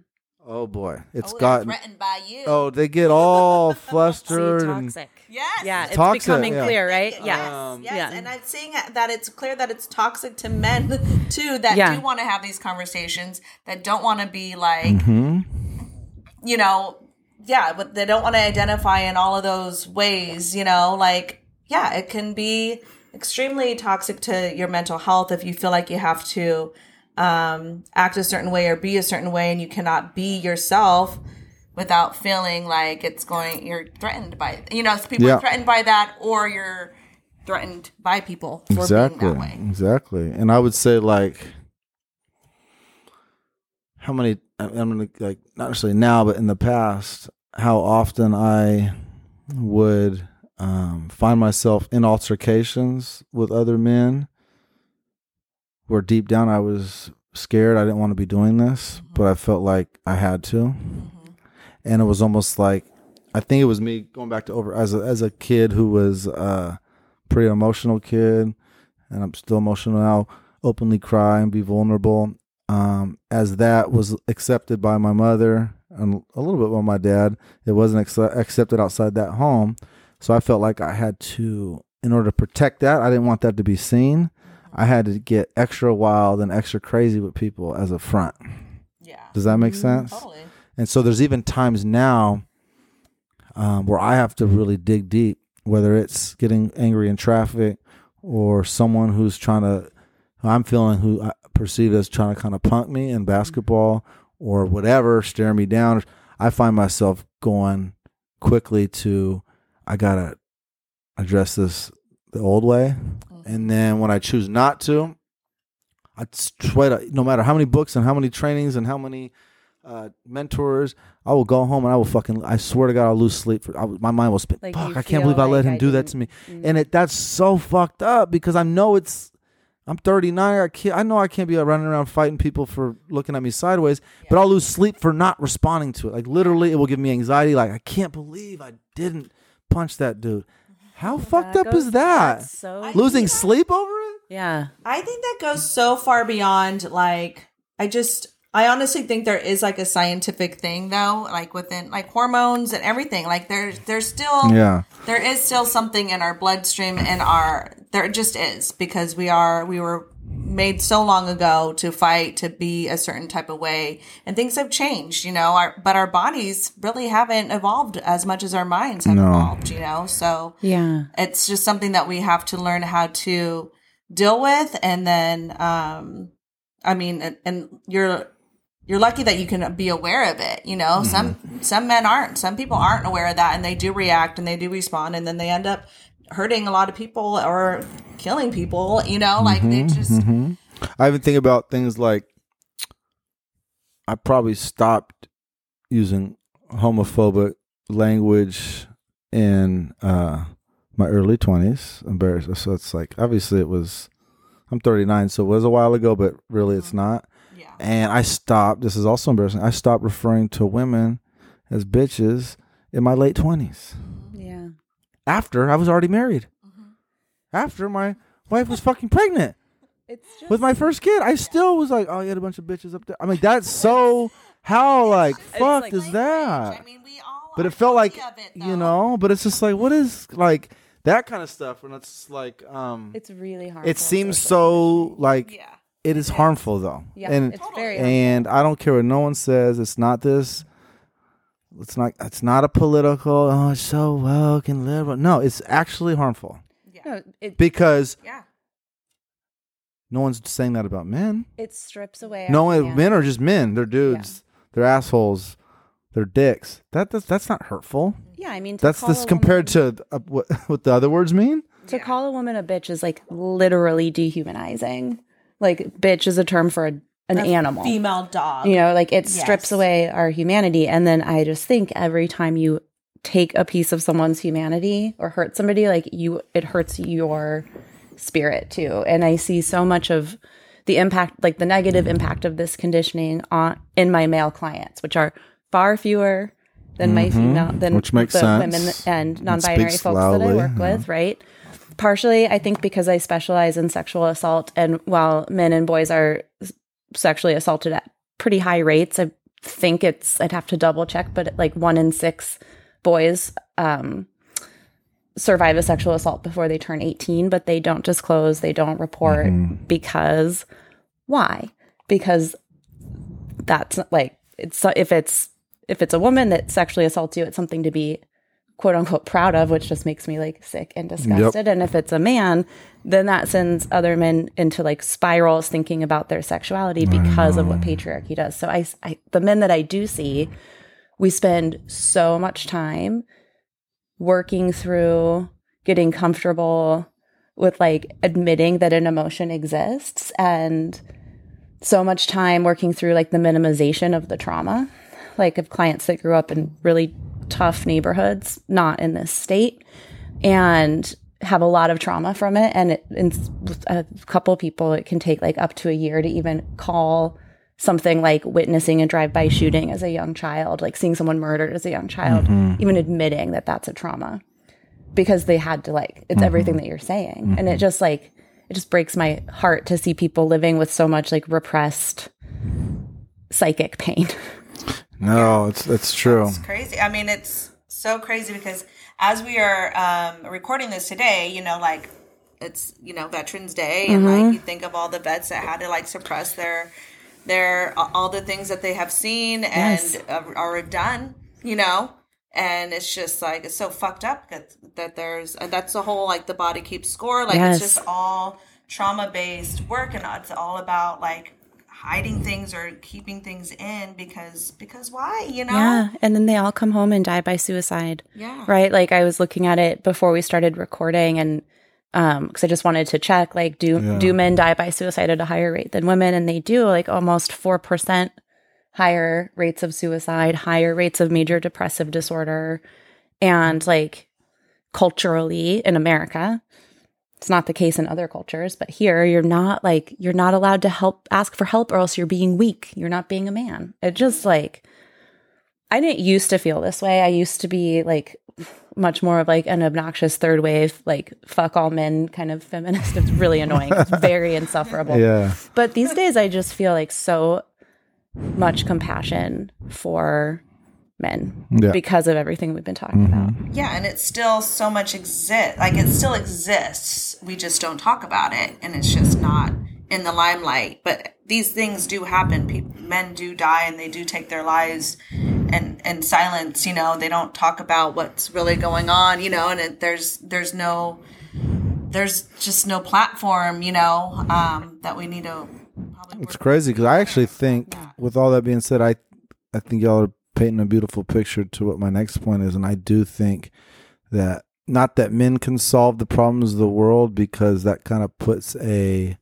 oh boy, it's oh, gotten, threatened by you. oh, they get all See, flustered. and, toxic. yes. Yeah, it's Toxic, becoming yeah. clear, right? Yes, Yeah. Um, yes, Yeah. and I'm seeing that it's clear that it's toxic to men too that Yeah. do want to have these conversations that don't want to be like, Mhm. you know, yeah, but they don't want to identify in all of those ways, you know, like yeah, it can be extremely toxic to your mental health if you feel like you have to um, act a certain way or be a certain way and you cannot be yourself without feeling like it's going you're threatened by you know people Yeah. are threatened by that or you're threatened by people for exactly being that way exactly and i would say like how many I- i'm gonna like not necessarily now but in the past how often i would um, find myself in altercations with other men where deep down i was scared i didn't want to be doing this but i felt like i had to and it was almost like i think it was me going back to over as a, as a kid who was a pretty emotional kid and I'm still emotional now, openly cry and be vulnerable. Um, as that was accepted by my mother and a little bit by my dad, it wasn't acce- accepted outside that home. So I felt like I had to, in order to protect that, I didn't want that to be seen. I had to get extra wild and extra crazy with people as a front. yeah Does that make sense? totally And so there's even times now um, where I have to really dig deep, whether it's getting angry in traffic or someone who's trying to, I'm feeling who I perceive as trying to kind of punk me in basketball or whatever, stare me down. I find myself going quickly to, I got to address this the old way. And then when I choose not to, I try to, no matter how many books and how many trainings and how many uh, mentors, I will go home and I will fucking, I swear to God, I'll lose sleep. For, I, my mind will spin. Like, Fuck, I can't believe I let him I do that to me. Mm. And it that's so fucked up because I know it's, I'm 39. I can't, I know I can't be running around fighting people for looking at me sideways, but I'll lose sleep for not responding to it. Like literally, it will give me anxiety. Like I can't believe I didn't punch that dude. How fucked That up is that? so Losing sleep over it? yeah. I think that goes so far beyond like I just I honestly think there is like a scientific thing though, like within like hormones and everything. Like there's there's still Yeah. there is still something in our bloodstream and our there just is because we are we were made so long ago to fight to be a certain type of way and things have changed you know our but our bodies really haven't evolved as much as our minds have No. evolved you know so Yeah. it's just something that we have to learn how to deal with and then um i mean and, and you're you're lucky that you can be aware of it you know some some men aren't some people aren't aware of that and they do react and they do respond and then they end up hurting a lot of people or killing people you know like they just hmm I even think about things like I probably stopped using homophobic language in uh, my early twenties. Embarrassed. So it's like obviously it was. I'm 39, so it was a while ago, but really it's not. And I stopped. This is also embarrassing. I stopped referring to women as bitches in my late 20s Yeah. after I was already married. After my wife was fucking pregnant It's just with my first kid, I still was like, "Oh, you had a bunch of bitches up there." I mean, that's so how like fuck like is that? I mean, we all But it felt like it, you know, but it's just like, what is like that kind of stuff? And it's like, um, it's really hard. it seems so like yeah it is harmful though, Yeah. and it's very and I don't care what no one says. It's not this. It's not. It's not a political. Oh, it's so woke and liberal. No, it's actually harmful no, it, because yeah no one's saying that about men. it strips away. No, our men are just men. They're dudes. They're assholes. They're dicks. That that's, that's not hurtful. Yeah, I mean, to That's call this a compared woman, to uh, what what the other words mean. to call a woman a bitch is like literally dehumanizing. Like, bitch is a term for a, an animal. female dog You know, like it strips away our humanity. And then I just think every time you take a piece of someone's humanity or hurt somebody, like you, it hurts your spirit too. And I see so much of the impact, like the negative impact of this conditioning on in my male clients, which are far fewer than my female than Mm-hmm. Which makes the sense. women and non-binary speaks folks that I work yeah. with, right? Partially, I think because I specialize in sexual assault, and while men and boys are sexually assaulted at pretty high rates, I think it's I'd have to double check, but like one in six boys um, survive a sexual assault before they turn 18, but they don't disclose, they don't report because why? Because that's like it's if it's if it's a woman that sexually assaults you, it's something to be quote unquote proud of, which just makes me like sick and disgusted. And if it's a man, then that sends other men into like spirals thinking about their sexuality because of what patriarchy does. So I, I the men that I do see, we spend so much time working through getting comfortable with like admitting that an emotion exists and so much time working through like the minimization of the trauma like of clients that grew up in really tough neighborhoods not in this state and have a lot of trauma from it. And it, in with a couple people it can take like up to a year to even call something like witnessing a drive-by shooting as a young child like seeing someone murdered as a young child mm-hmm. even admitting that that's a trauma. Because they had to like it's mm-hmm. everything that you're saying. And it mm-hmm. just like it just breaks my heart to see people living with so much like repressed psychic pain No, it's it's true. It's crazy. I mean, it's so crazy because as we are um, recording this today, you know, like it's you know Veterans Day, and Mm-hmm. like you think of all the vets that had to like suppress their their all the things that they have seen and uh, are done, you know. And it's just like it's so fucked up that that there's and that's the whole like the body keeps score. Like Yes. it's just all trauma based work, and it's all about like hiding things or keeping things in because because why you know Yeah. And then they all come home and die by suicide. Yeah. Right. Like I was looking at it before we started recording and um because I just wanted to check like do do men die by suicide at a higher rate than women? And they do like almost four percent higher rates of suicide, higher rates of major depressive disorder. And like culturally in America, it's not the case in other cultures, but here you're not like you're not allowed to help ask for help or else you're being weak. You're not being a man. It just like I didn't used to feel this way. I used to be like much more of like an obnoxious third wave, like fuck all men kind of feminist. It's really annoying. It's very insufferable. Yeah. But these days I just feel like so much compassion for men Yeah. because of everything we've been talking about. Yeah, and it's still so much exist. Like it still exists. We just don't talk about it, and it's just not in the limelight. But these things do happen. People, men do die, and they do take their lives, and in silence. You know, they don't talk about what's really going on. You know, and it, there's there's no there's just no platform. You know, um, that we need to. Probably It's crazy because I actually think, with all that being said, I I think y'all are painting a beautiful picture to what my next point is, and I do think that not that men can solve the problems of the world because that kind of puts a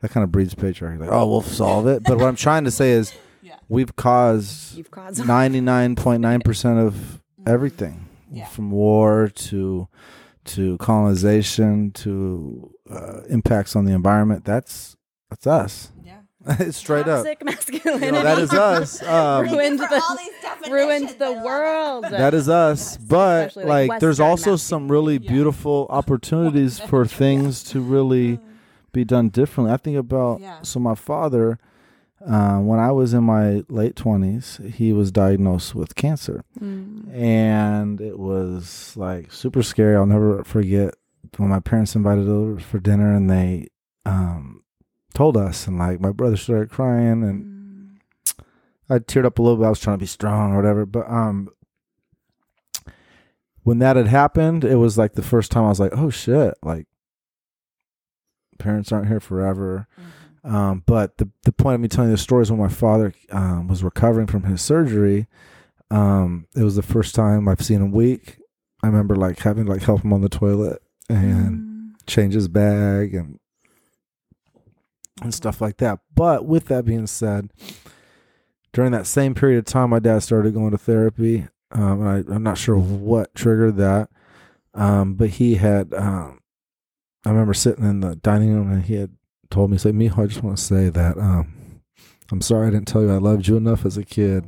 that kind of breeds patriarchy. Like, oh, we'll solve it. But what I'm trying to say is, we've caused ninety nine point nine percent of everything, from war to to colonization to uh, impacts on the environment. That's that's us. Yeah. it's straight up. toxic masculinity. You know, that is us. Um, ruined the all these ruined the world. that is us. But Especially, like, like, there's also some really beautiful opportunities for things to really be done differently. I think about Yeah. so my father. Uh, when I was in my late twenties, he was diagnosed with cancer, and it was like super scary. I'll never forget when my parents invited over for dinner, and they um, told us, and like my brother started crying, and I teared up a little bit. I was trying to be strong or whatever, but um, when that had happened, it was like the first time I was like, "Oh shit!" Like parents aren't here forever. Um, but the the point of me telling this story is when my father um, was recovering from his surgery. Um, it was the first time I've seen him weak. I remember like having to like help him on the toilet and change his bag and and stuff like that. But with that being said, during that same period of time, my dad started going to therapy, um, and I, I'm not sure what triggered that. Um, but he had, um, I remember sitting in the dining room and he had told me, say, Mijo, I just want to say that um, I'm sorry I didn't tell you I loved you enough as a kid.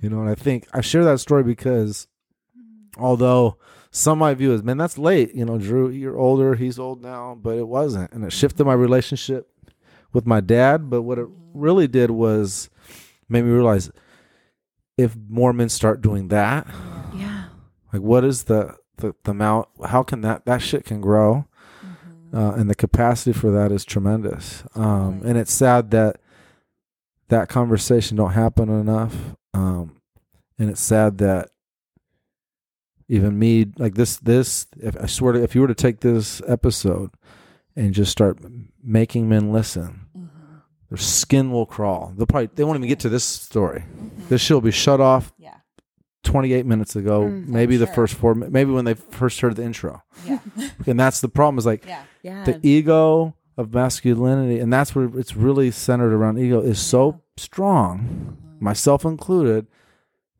You know, and I think I share that story because although some might view as, man, that's late. You know, Drew, you're older, he's old now, but it wasn't. And it shifted my relationship with my dad. But what it really did was made me realize if more men start doing that, Yeah. like what is the the, the amount how can that that shit can grow uh, and the capacity for that is tremendous um, and it's sad that that conversation don't happen enough um, and it's sad that even me like this this if i swear to if you were to take this episode and just start making men listen mm-hmm. their skin will crawl they'll probably they won't even get to this story this shit will be shut off Yeah. 28 minutes ago mm, maybe the sure. first four maybe when they first heard the intro Yeah. and that's the problem is like Yeah. Yeah. the ego of masculinity and that's where it's really centered around ego is so strong mm-hmm. myself included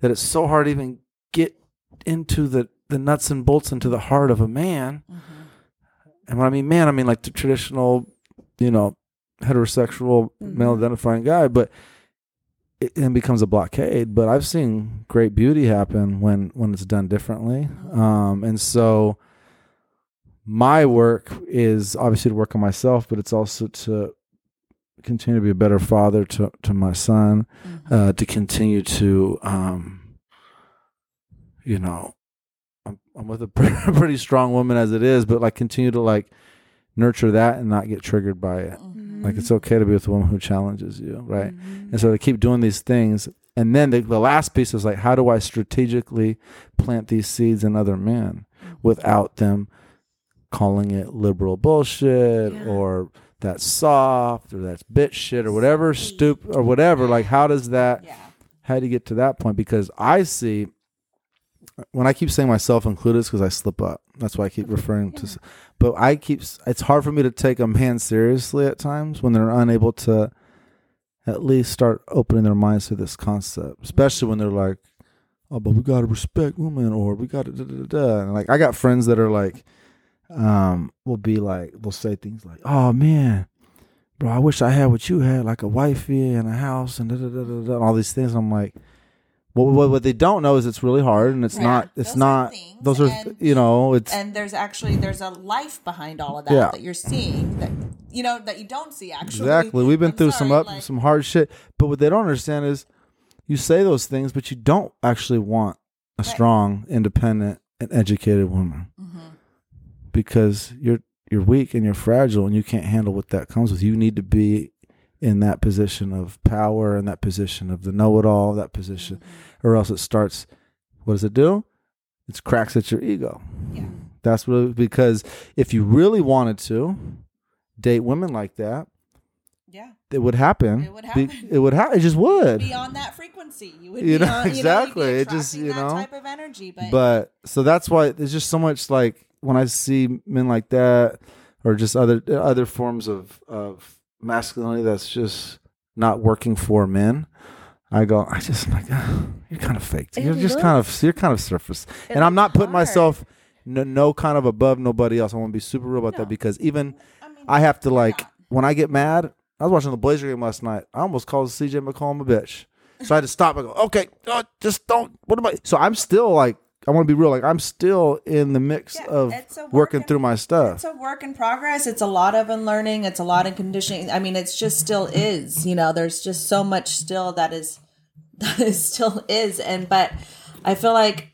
that it's so hard to even get into the the nuts and bolts into the heart of a man mm-hmm. And when i mean man i mean like the traditional you know heterosexual male identifying guy but it then becomes a blockade. But i've seen great beauty happen when when it's done differently. Um and so my work is obviously to work on myself, but it's also to continue to be a better father to to my son, uh, to continue to, um, you know, I'm, with a pretty strong woman as it is, but like continue to like nurture that and not get triggered by it. Mm-hmm. Like it's okay to be with a woman who challenges you, right? Mm-hmm. And so to keep doing these things. And then the, the last piece is like, how do I strategically plant these seeds in other men mm-hmm. without them calling it liberal bullshit or that's soft or that's bitch shit or whatever stupid or whatever. Like, how does that, Yeah. how do you get to that point? Because I see, when I keep saying myself included, it's because I slip up. That's why I keep referring to, but I keep. It's hard for me to take a man seriously at times when they're unable to at least start opening their minds to this concept, especially when they're like, oh, but we got to respect women or we got to, da, da, da, da. And like, I got friends that are like, um, will be like, will say things like, oh man, bro, I wish I had what you had, like a wifey and a house and da, da, da, da, da, and all these things. I'm like, well, what, what they don't know is it's really hard and it's Yeah. not, it's Those not, things, those are, and- you know, it's, And there's actually there's a life behind all of that Yeah. that you're seeing that you know that you don't see actually. Exactly. We've been I'm through some up, like- some hard shit. But what they don't understand is, you say those things, but you don't actually want a strong, independent, and educated woman Mm-hmm. because you're you're weak and you're fragile, and you can't handle what that comes with. You need to be in that position of power, in that position of the know-it-all, that position, or else it starts. What does it do? It cracks at your ego. Yeah. That's what because if you really wanted to date women like that, Yeah. it would happen. It would Be- happen. it would happen. It just would. Be on that frequency. You would You be know, on, exactly. You know, It just, you that know. type of energy. But, But so that's why there's just so much like when I see men like that, or just other other forms of of masculinity that's just not working for men. I go, I just like "Ah, you're kind of fake. It You're just kind of you're kind of surface. And I'm not putting hard. myself no, no kind of above nobody else. I want to be super real about No. that because even I mean, I have to like not. when I get mad. I was watching the Blazer game last night. I almost called CJ McCollum a bitch, so I had to stop. I go, okay, uh, just don't. What am I? So I'm still like, I want to be real. Like I'm still in the mix Yeah, of work working in- through my stuff. It's a work in progress. It's a lot of unlearning. It's a lot of conditioning. I mean, it's just still is. You know, there's just so much still that is that is still is. And but I feel like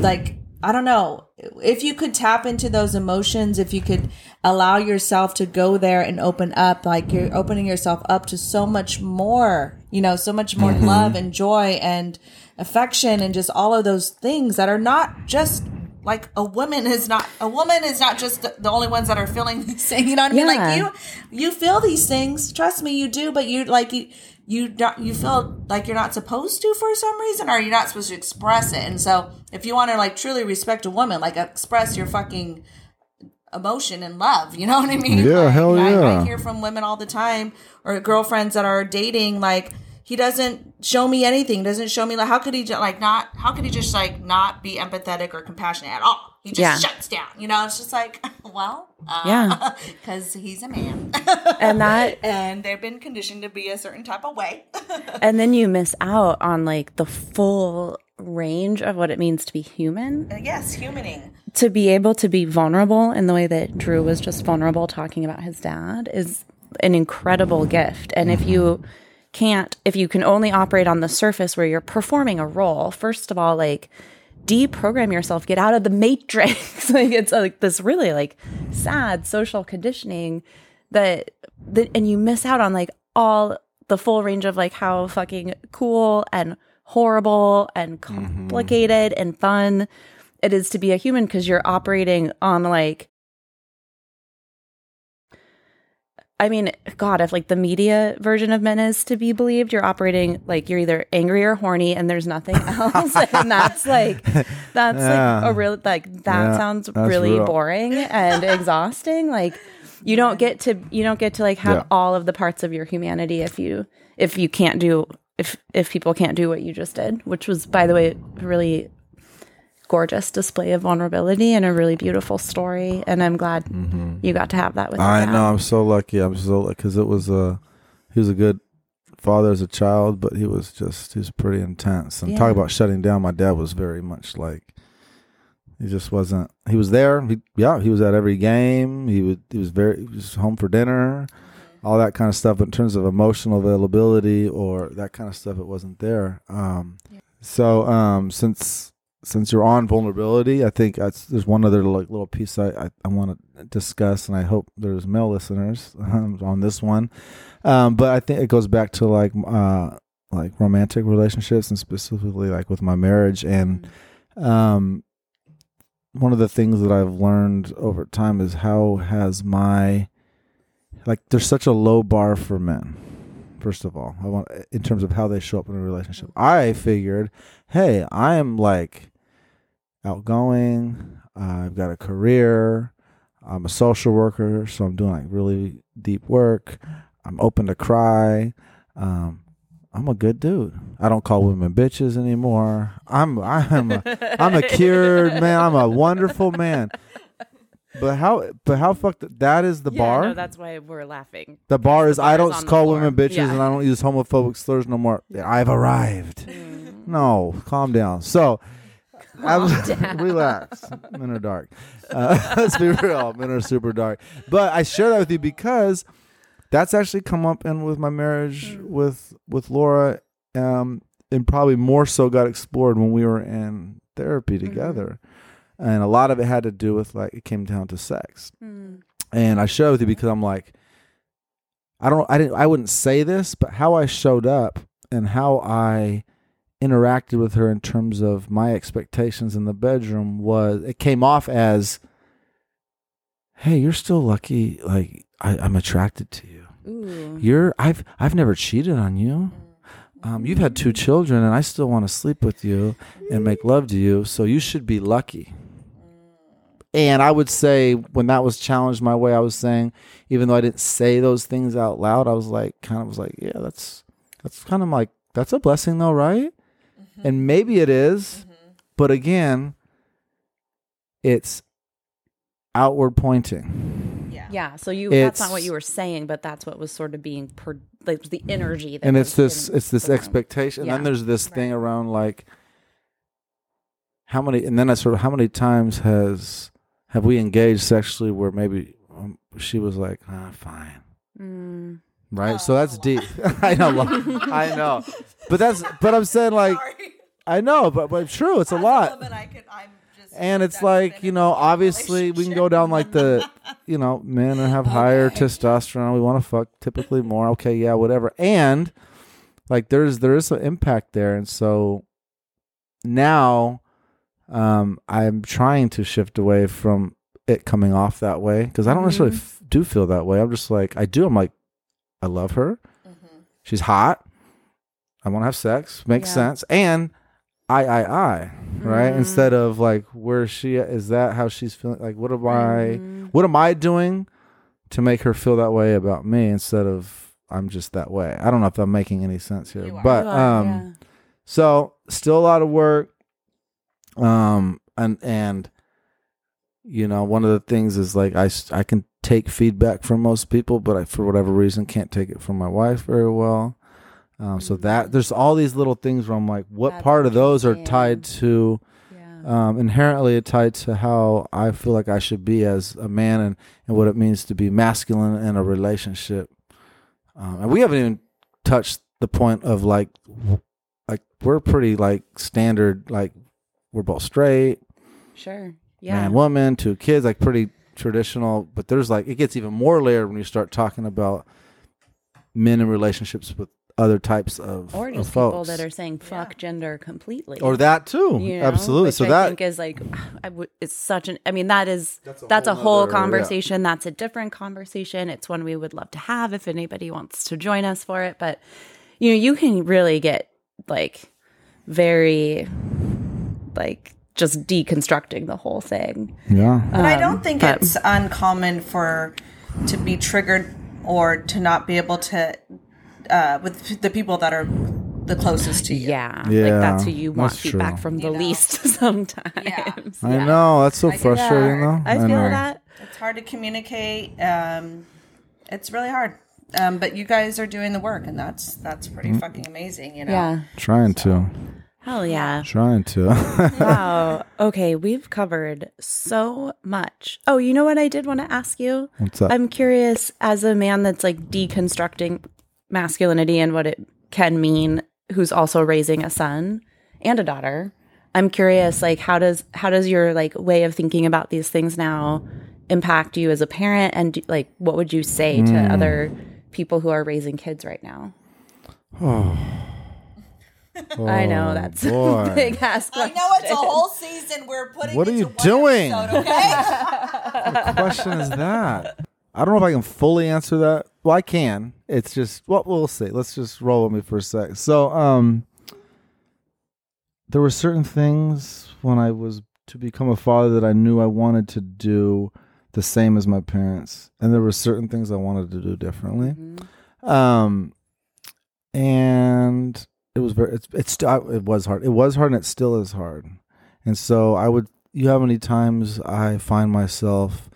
like I don't know if you could tap into those emotions, if you could allow yourself to go there and open up, like you're opening yourself up to so much more, you know, so much more mm-hmm. love and joy and affection and just all of those things that are not just like a woman is not a woman is not just the, the only ones that are feeling these things. You know what I mean? Like you, you feel these things. Trust me, you do. But you like you, you don't. You feel like you're not supposed to for some reason, or you're not supposed to express it. And so, if you want to like truly respect a woman, like express your fucking emotion and love. You know what I mean? Yeah, Like, hell I, yeah. I hear from women all the time or girlfriends that are dating like he doesn't show me anything. Doesn't show me like how could he ju- like not how could he just like not be empathetic or compassionate at all? He just Yeah. shuts down. You know, it's just like well, uh, Yeah. because he's a man, And that and they've been conditioned to be a certain type of way. and then you miss out on like the full range of what it means to be human. yes, humaning. to be able to be vulnerable in the way that Drew was just vulnerable talking about his dad is an incredible gift. And if you can't, if you can only operate on the surface where you're performing a role, first of all, like deprogram yourself, get out of the matrix. like it's uh, like this really like sad social conditioning that, that, and you miss out on like all the full range of like how fucking cool and horrible and mm-hmm. complicated and fun it is to be a human because you're operating on like I mean, God, if like the media version of men is to be believed, you're operating like you're either angry or horny and there's nothing else. and that's like that's Yeah. like a real like that Yeah, sounds really real. boring and exhausting. Like you don't get to you don't get to like have Yeah. all of the parts of your humanity if you if you can't do if if people can't do what you just did, which was by the way really gorgeous display of vulnerability and a really beautiful story. And I'm glad you got to have that with. I know. I'm so lucky. I'm so because it was a he was a good father as a child, but he was just he was pretty intense. And talk about shutting down. My dad was very much like he just wasn't. He was there. He, yeah, he was at every game. He would. He was very. He was home for dinner. All that kind of stuff. But in terms of emotional availability or that kind of stuff, it wasn't there. Um, So um, since since you're on vulnerability, I think that's, there's one other like little piece I, I, I want to discuss, and I hope there's male listeners um, on this one. Um, but I think it goes back to like uh, like romantic relationships, and specifically like with my marriage. And um, one of the things that I've learned over time is how has my like there's such a low bar for men. First of all, I want in terms of how they show up in a relationship. I figured, hey, I am like outgoing. I've got a career. I'm a social worker, so I'm doing like really deep work. I'm open to cry. Um, I'm a good dude. I don't call women bitches anymore. I'm I'm a, I'm a cured man. I'm a wonderful man. But how but how fucked that is the Yeah, bar? no, that's why we're laughing. The bar is bar I don't on the call women bitches Yeah. and I don't use homophobic slurs no more. I've arrived. Mm. No, calm down. So, I was relax. Men are dark. Uh, let's be real. Men are super dark. But I share that with you because that's actually come up in with my marriage Mm. with with Laura, um, and probably more so got explored when we were in therapy Mm-hmm. together. And a lot of it had to do with like it came down to sex Mm. and I share with you because I'm like, I don't, I didn't, I wouldn't say this, but how I showed up and how I interacted with her in terms of my expectations in the bedroom was it came off as, "Hey, you're still lucky. Like I, I'm attracted to you. Ooh. You're, I've, I've never cheated on you." Um, you've had two children, and I still want to sleep with you and make love to you. So you should be lucky. And I would say when that was challenged my way, I was saying, even though I didn't say those things out loud, I was like, kind of was like, yeah, that's that's kind of like that's a blessing though, right? Mm-hmm. And maybe it is, mm-hmm. but again, it's outward pointing, Yeah. Yeah, so you that's not what you were saying, but that's what was sort of being per, like the energy that and it's this it's this the room. expectation. And then there's this thing around like how many, and then I sort of how many times has have we engaged sexually where maybe um, she was like, ah, fine. Mm. right? so that's deep. I know, I know, but that's but I'm saying like Sorry. I know, but but true, it's a lot, woman, I could, I'm just and it's like you know, obviously we can go down like the you know, men have higher testosterone. We want to fuck typically more. Okay, yeah, whatever, and like there's there is an impact there, and so now um I'm trying to shift away from it coming off that way because I don't necessarily f- do feel that way. I'm just like I do. I'm like I love her. She's hot. I want to have sex. Makes Yeah. sense. And I, I, I, right? Instead of like, where is she? Is that how she's feeling? Like, what am I? What am I doing to make her feel that way about me? Instead of I'm just that way. I don't know if I'm making any sense here, but um, yeah. so still a lot of work. Um, and and you know, one of the things is like I, I can take feedback from most people, but I for whatever reason can't take it from my wife very well. Um, so that there's all these little things where I'm like, what That's part of those are tied to um, inherently tied to how I feel like I should be as a man and, and what it means to be masculine in a relationship. Um, and we haven't even touched the point of like, like we're pretty like standard, like we're both straight, Sure. Yeah. man, woman, two kids, like pretty traditional. But there's like, it gets even more layered when you start talking about men in relationships with other types of, or of just people folks. that are saying fuck gender completely. or that too. you know, Absolutely. which So I that think is like, I would. It's such an. I mean, that is That's that's a a, whole whole nother- yeah. conversation. That's a different conversation. It's one we would love to have if anybody wants to join us for it. But you know, you can really get like very like just deconstructing the whole thing. yeah. But I Um, don't think but- it's uncommon for to be triggered or to not be able to uh, with the people that are the closest to you. Yeah, Yeah, like that's who you want feedback true. from the You know? least sometimes. I know that's so get frustrating though. I feel know. that. It's hard to communicate. Um, it's really hard. Um, but you guys are doing the work, and that's that's pretty Mm-hmm. fucking amazing. You know. Yeah. Trying to, Hell yeah. trying to. wow. Okay, we've covered so much. Oh, you know what I did want to ask you? What's up? I'm curious as a man that's like deconstructing masculinity and what it can mean who's also raising a son and a daughter. I'm curious like how does how does your like way of thinking about these things now impact you as a parent and like what would you say to Hmm. other people who are raising kids right now? I know that's Oh, boy. a big ass I know it's a whole season. We're putting. What are into you one doing? episode, okay. question is that? I don't know if I can fully answer that. Well, I can. It's just well, we'll see. Let's just roll with me for a sec. So, um, there were certain things when I was to become a father that I knew I wanted to do the same as my parents, and there were certain things I wanted to do differently. Um, and it was very. It's it's it was hard. It was hard, and it still is hard. And so I would. You know how many times I find myself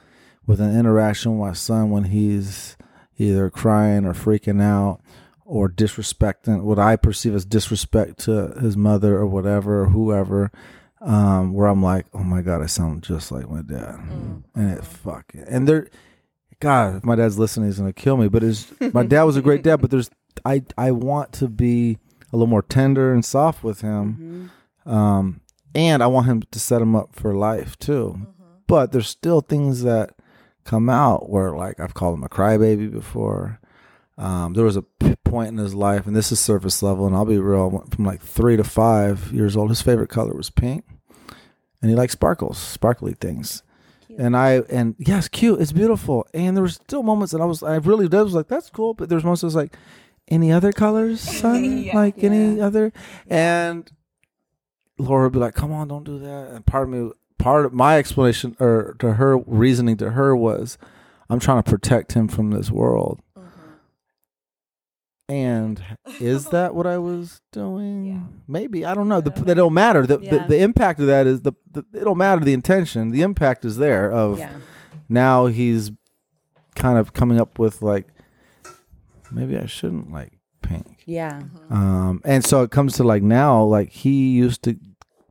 with an interaction with my son when he's either crying or freaking out or disrespecting what I perceive as disrespect to his mother or whatever or whoever, um, where I'm like, oh my god, I sound just like my dad, and it fuck it. And there, God, if my dad's listening, he's gonna kill me. But it's my dad was a great dad, but there's I I want to be a little more tender and soft with him, um, and I want him to set him up for life too. But there's still things that come out where like I've called him a crybaby before. Um, there was a point in his life, and this is surface level, and I'll be real. From like three to five years old, his favorite color was pink, and he liked sparkles, sparkly things. And I and yes, cute, it's beautiful. And there were still moments that I was, I really did was like, that's cool. But there's moments I was like, any other colors, son? like any other? And Laura would be like, "Come on, don't do that." And part of me, part of my explanation or to her reasoning to her was, "I'm trying to protect him from this world." Mm-hmm. And is that what I was doing? Maybe I don't know. The, that don't matter. The, Yeah. the the impact of that is the, the it don't matter the intention. The impact is there. Of Yeah. now he's kind of coming up with like maybe I shouldn't like pink. Yeah. Um, and so it comes to like now, like he used to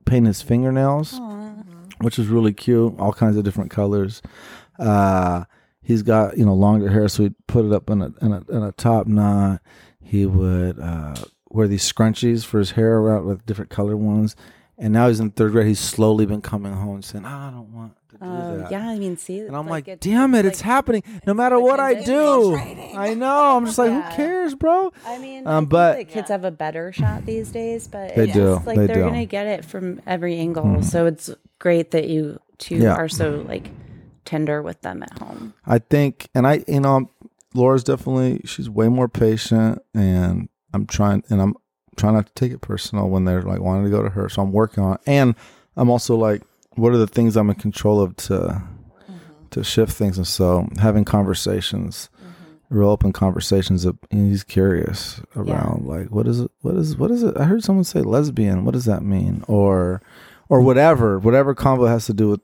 paint his fingernails, which is really cute, all kinds of different colors. Uh, he's got you know longer hair, so he'd put it up in a in a, in a top knot. He would uh, wear these scrunchies for his hair around with different color ones. And now he's in third grade. He's slowly been coming home and saying, "Ah, "I don't want to do Oh, that." yeah. I mean, see, And I'm like, it's- damn it, it's, like- happening. No matter what I do, I know. I'm just like, Yeah. who cares, bro? I mean, Um, I think but- that kids have a better shot these days, but They it's do. just, like They they're do. gonna get it from every angle. So it's great that you two Yeah. are so like tender with them at home. I think, and I, you know, Laura's definitely she's way more patient, and I'm trying, and I'm trying not to take it personal when they're like wanting to go to her. So I'm working on, it. and I'm also like, what are the things I'm in control of to to shift things, and so having conversations real open conversations. Of, he's curious around like what is it? What is what is it? I heard someone say lesbian. What does that mean? Or or whatever whatever convo has to do with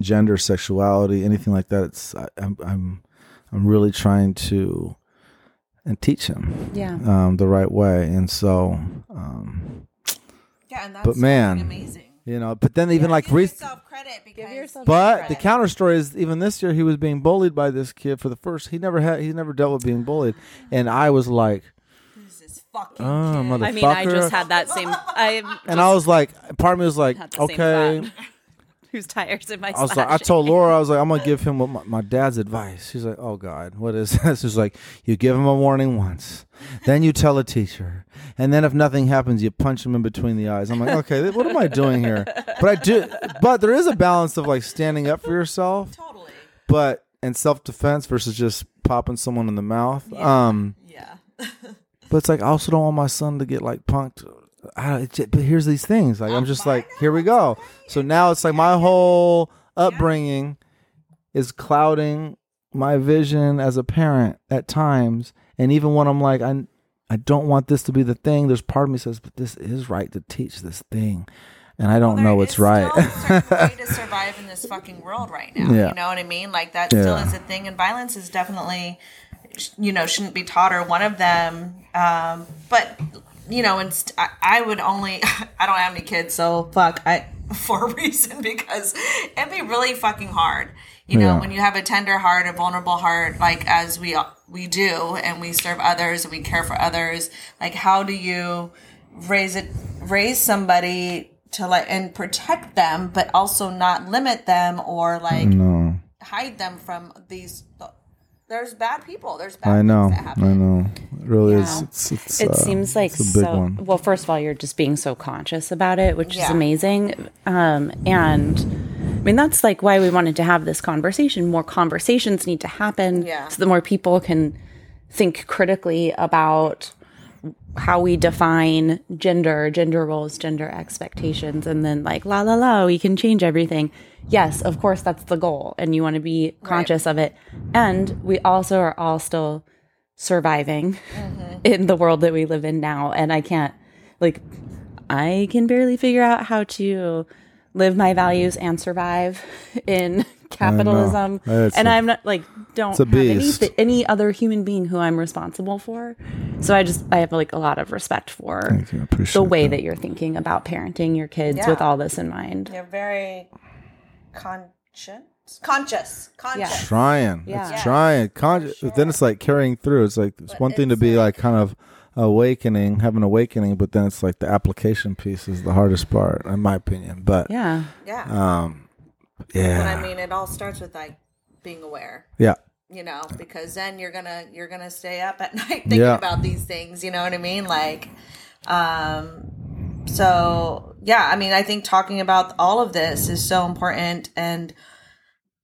gender, sexuality, anything like that. It's I, I'm I'm I'm really trying to and teach him Yeah. um, the right way. And so, um, Yeah, and that's But man, amazing. You know, but then even like Give re- yourself credit because but the counter story is even this year he was being bullied by this kid for the first. He never had. He never dealt with being bullied, and I was like, this fucking "Oh, kid? motherfucker!" I mean, I just had that same. I and I was like, part of me was like, had the same "Okay." Whose tires am I? I was like, I told Laura, I was like, I'm gonna give him what my, my dad's advice. She's like, Oh God, what is this? She's like, you give him a warning once, then you tell a teacher, and then if nothing happens, you punch him in between the eyes. I'm like, okay, what am I doing here? But I do, but there is a balance of like standing up for yourself, totally. but and self defense versus just popping someone in the mouth. Um, Yeah. but it's like I also don't want my son to get like punked. I, but here's these things. Like I'm just like, here we go. So now it's like my whole upbringing is clouding my vision as a parent at times. And even when I'm like, I I don't want this to be the thing. There's part of me says, but this is right to teach this thing, and I don't There know what's right. way to survive in this fucking world right now. Yeah. You know what I mean? Like that still is a thing, and violence is definitely, you know, shouldn't be taught or one of them. Um, but you know, and st- I, I would only. I don't have any kids, so fuck. I for a reason because it'd be really fucking hard. You know, Yeah. when you have a tender heart, a vulnerable heart, like as we we do, and we serve others and we care for others. Like, how do you raise it, raise somebody to like and protect them, but also not limit them or like no, hide them from these? There's bad people. There's bad I know, that happen. I know. It really is. It's, it's, It uh, seems like it's a big so. one. Well, first of all, you're just being so conscious about it, which is amazing. Um, and I mean, that's like why we wanted to have this conversation. More conversations need to happen, Yeah. so that more people can think critically about how we define gender, gender roles, gender expectations, and then like la la la, we can change everything. Yes, of course, that's the goal, and you want to be conscious of it. And we also are all still surviving mm-hmm. in the world that we live in now, and I can't like I can barely figure out how to live my values and survive in capitalism. And a- I'm not like don't have any, any other human being who I'm responsible for. So I just I have like a lot of respect for. The way that. that you're thinking about parenting your kids Yeah. with all this in mind. You're very conscious, conscious, conscious. trying. Yeah. It's trying. Con- But then it's like carrying through. It's like it's one thing to be like kind of awakening, have an awakening, but then it's like the application piece is the hardest part, in my opinion. But Yeah. Yeah. um, yeah. but yeah, I mean, it all starts with like being aware. yeah, you know because then you're gonna you're gonna stay up at night thinking Yeah. about these things you know what i mean like um so yeah i mean i think talking about all of this is so important and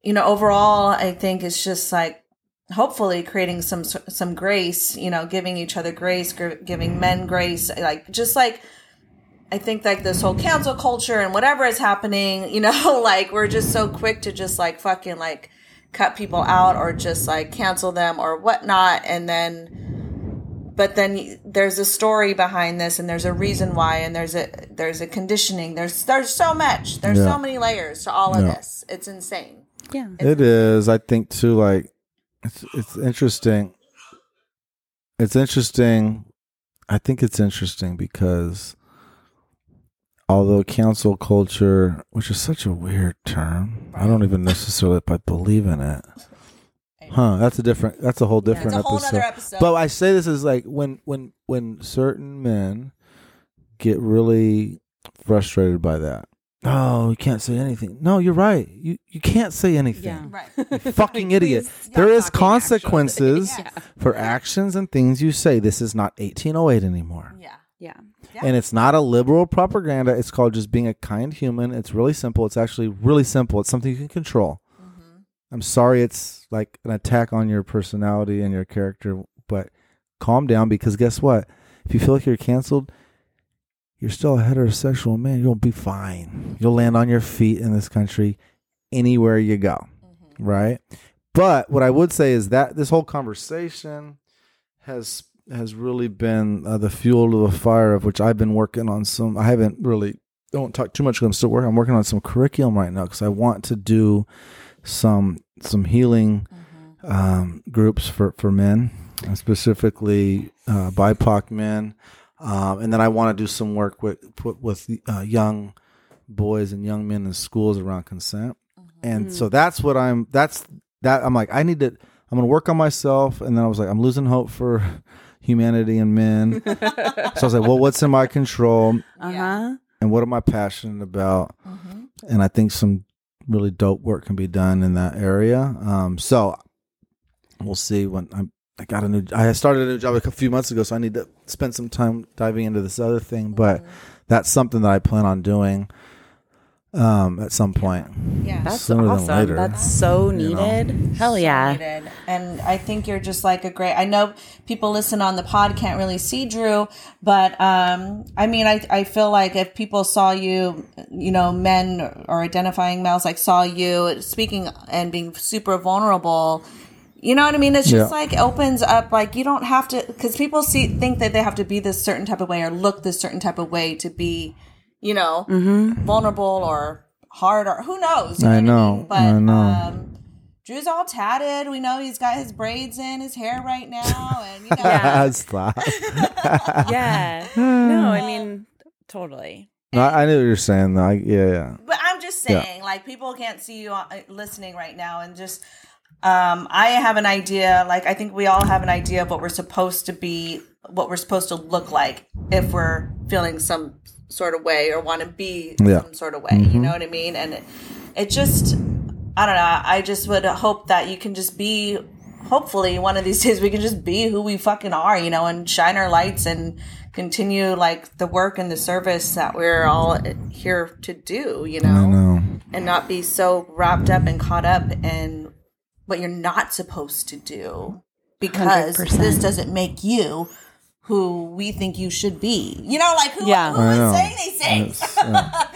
you know overall i think it's just like hopefully creating some some grace you know giving each other grace gr- giving men grace like just like I think like this whole cancel culture and whatever is happening, you know, like we're just so quick to just like fucking like cut people out or just like cancel them or whatnot. And then, but then there's a story behind this and there's a reason why and there's a, there's a conditioning. There's, there's so much, there's Yeah. so many layers to all of Yeah. this. It's insane. Yeah. it is. I think too. Like it's it's interesting. It's interesting. I think it's interesting because although cancel culture, which is such a weird term, I don't even necessarily I believe in it. Huh? That's a different. That's a whole different It's a whole episode. episode. But I say this is like when when when certain men get really frustrated by that. Oh, you can't say anything. No, you're right. You you can't say anything. right. You fucking idiot. There is consequences Yeah. for actions and things you say. This is not 1808 anymore. Yeah. Yeah. And it's not a liberal propaganda. It's called just being a kind human. It's really simple. It's actually really simple. It's something you can control. I'm sorry it's like an attack on your personality and your character, but calm down because guess what? If you feel like you're canceled, you're still a heterosexual man. You'll be fine. You'll land on your feet in this country anywhere you go. Right? but what I would say is that this whole conversation has has really been uh, the fuel to the fire of which I've been working on some. I haven't really don't talk too much because I'm still working. I'm working on some curriculum right now because I want to do some some healing um, groups for for men, specifically uh, BIPOC men, um, and then I want to do some work with with, with uh, young boys and young men in schools around consent. And so that's what I'm. That's that. I'm like I need to. I'm gonna work on myself, and then I was like I'm losing hope for humanity and men. so I was like, well, what's in my control? Uh huh. and what am I passionate about? And I think some really dope work can be done in that area. Um, so we'll see when I'm. I got a new. I started a new job a few months ago, so I need to spend some time diving into this other thing. But that's something that I plan on doing um, at some point. Yeah. That's Sooner than awesome. later, That's so you know. needed. Hell yeah. needed. And I think you're just like a great. I know people listen on the pod can't really see Drew, but um, I mean, I I feel like if people saw you, you know, men or identifying males like saw you speaking and being super vulnerable. You know what I mean? It's just Yeah. like opens up like you don't have to because people see think that they have to be this certain type of way or look this certain type of way to be, you know, vulnerable or hard or who knows. you I what know, mean? But I know. um Drew's all tatted. We know he's got his braids in his hair right now, and you know, Yeah. Stop. Yeah. no, I mean, totally. No, I, I knew what you're saying. Though. I, yeah, yeah. But I'm just saying, like, people can't see you uh, listening right now, and just, um, I have an idea. Like, I think we all have an idea of what we're supposed to be, what we're supposed to look like if we're feeling some sort of way or want to be Yeah. some sort of way. You know what I mean? And it, it just, I don't know. I just would hope that you can just be. Hopefully, one of these days we can just be who we fucking are, you know, and shine our lights and continue like the work and the service that we're all here to do, you know, know. and not be so wrapped up and caught up in what you're not supposed to do because 100%. this doesn't make you who we think you should be. You know, like who, Yeah. who I know. saying these things? It's, uh,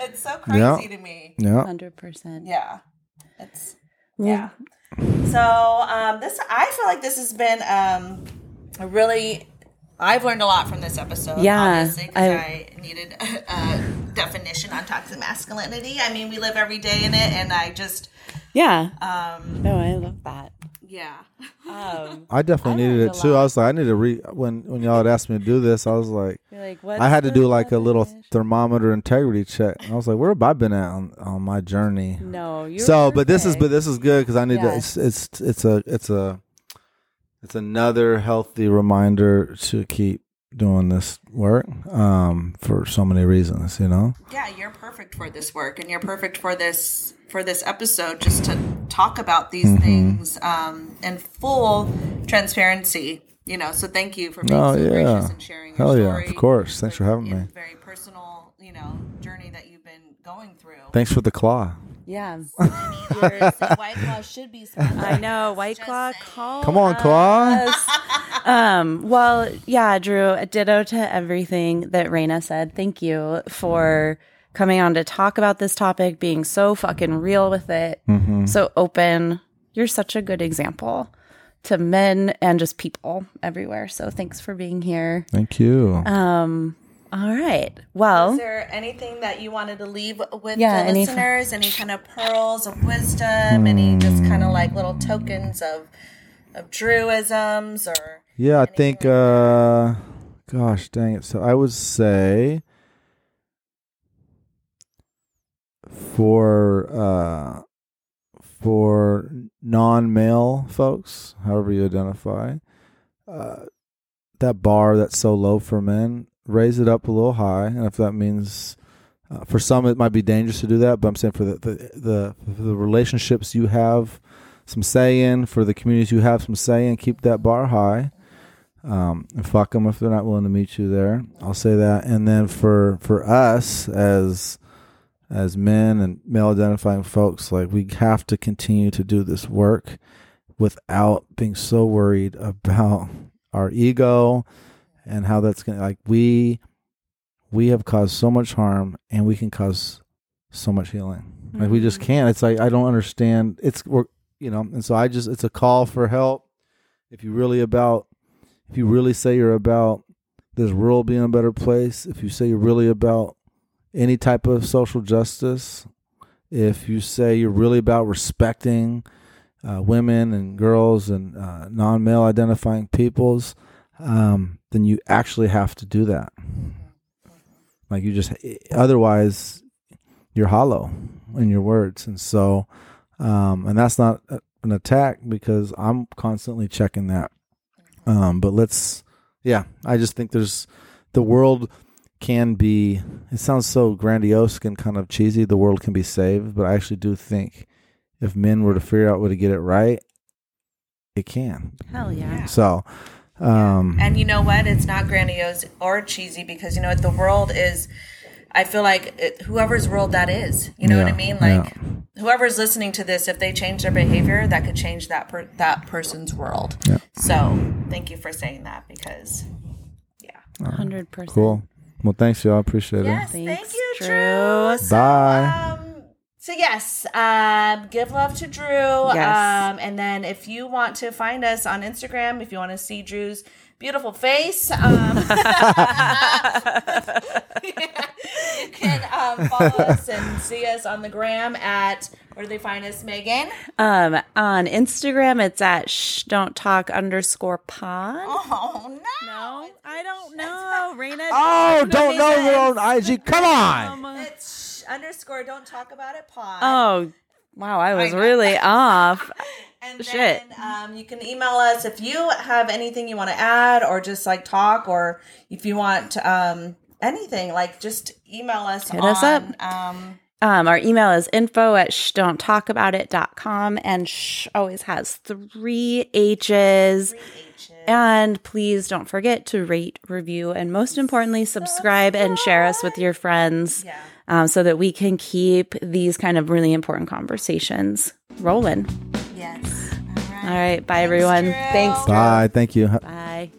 it's so crazy Yeah. to me. yeah. 100%. Yeah. It's yeah. So um this I feel like this has been um a really I've learned a lot from this episode. Yeah, obviously, 'cause I, I- needed a, a definition on toxic masculinity. I mean, we live every day in it, and I just, Yeah. um, No, I love that. yeah, Um, I definitely needed it too. lot. I was like, I need to re when when y'all had asked me to do this. I was like, like. I had to do like a little thermometer integrity check. And I was like, where have I been at on, on my journey? No, you. so, but this is but this is good because I need to. It's it's it's a it's a it's another healthy reminder to keep doing this work um for so many reasons you know yeah. You're perfect for this work, and you're perfect for this for this episode, just to talk about these Mm-hmm. things um, in full transparency. You know, so thank you for being Oh, so yeah. gracious and sharing. Your Hell yeah, of course. Thanks for having me. Very personal, you know, journey that you've been going through. thanks for the claw Yeah. White Claw should be. I know. White Just Claw, call. come on claw um, well, yeah, Drew, ditto to everything that Raina said. Thank you for coming on to talk about this topic, being so fucking real with it, Mm-hmm. so open. You're such a good example to men and just people everywhere. So thanks for being here. thank you Um, all right. Well, Is there anything that you wanted to leave with Yeah, the any- listeners? Any kind of pearls of wisdom? Any just kind of like little tokens of of Druisms or yeah i think uh gosh dang it so i would say for uh for non-male folks however you identify uh that bar that's so low for men raise it up a little high and if that means uh, for some it might be dangerous to do that but i'm saying for the the the, the relationships you have some say in for the communities you have some say in keep that bar high um, and fuck them if they're not willing to meet you there. I'll say that. And then for for us as as men and male identifying folks, like we have to continue to do this work without being so worried about our ego and how that's gonna like we we have caused so much harm and we can cause so much healing. Like we just mm-hmm. can't. It's like I don't understand. It's we're you know. And so I just it's a call for help. If you really about, if you really say you're about this world being a better place, if you say you're really about any type of social justice, if you say you're really about respecting uh, women and girls and uh, non-male identifying peoples, um, then you actually have to do that. Like you just, otherwise, you're hollow in your words, and so, um, and that's not an attack because I'm constantly checking that. Um, but let's, yeah, I just think there's the world can be. It sounds so grandiose and kind of cheesy. The world can be saved, but I actually do think if men were to figure out how to get it right, it can. Hell yeah. So, um, And you know what? It's not grandiose or cheesy because you know what? The world is. I feel like it, whoever's world that is, you know what I mean. Like yeah. whoever's listening to this, if they change their behavior, that could change that per, that person's world. yeah. So thank you for saying that because yeah. 100%. cool. Well, thanks, y'all. Appreciate Yes, it. thank you, Drew. Drew. So, Bye. Um, so yes, um, give love to Drew. Yes. Um, and then if you want to find us on Instagram, if you want to see Drew's beautiful face, um, you can um, follow us and see us on the gram at where do they find us, Megan? Um, on Instagram, it's at shh don't talk underscore pod. Oh no. No, I don't know. Raina. Oh, don't know your own IG. Come on. It's sh- underscore. Don't talk about it. Pod. Oh, wow. I was know. really off. And Shit. then um, you can email us if you have anything you want to add or just like talk or if you want um, anything, like just email us Hit on, us up. Um, Um, our email is info at shh don't talk about it.com and shh always has three H's. Three H's. And please don't forget to rate, review, and most importantly, subscribe and share us with your friends Yeah. um, so that we can keep these kind of really important conversations rolling. yes. All right. All right. Bye, everyone. Drew. Thanks. Bye. Thank you. Bye.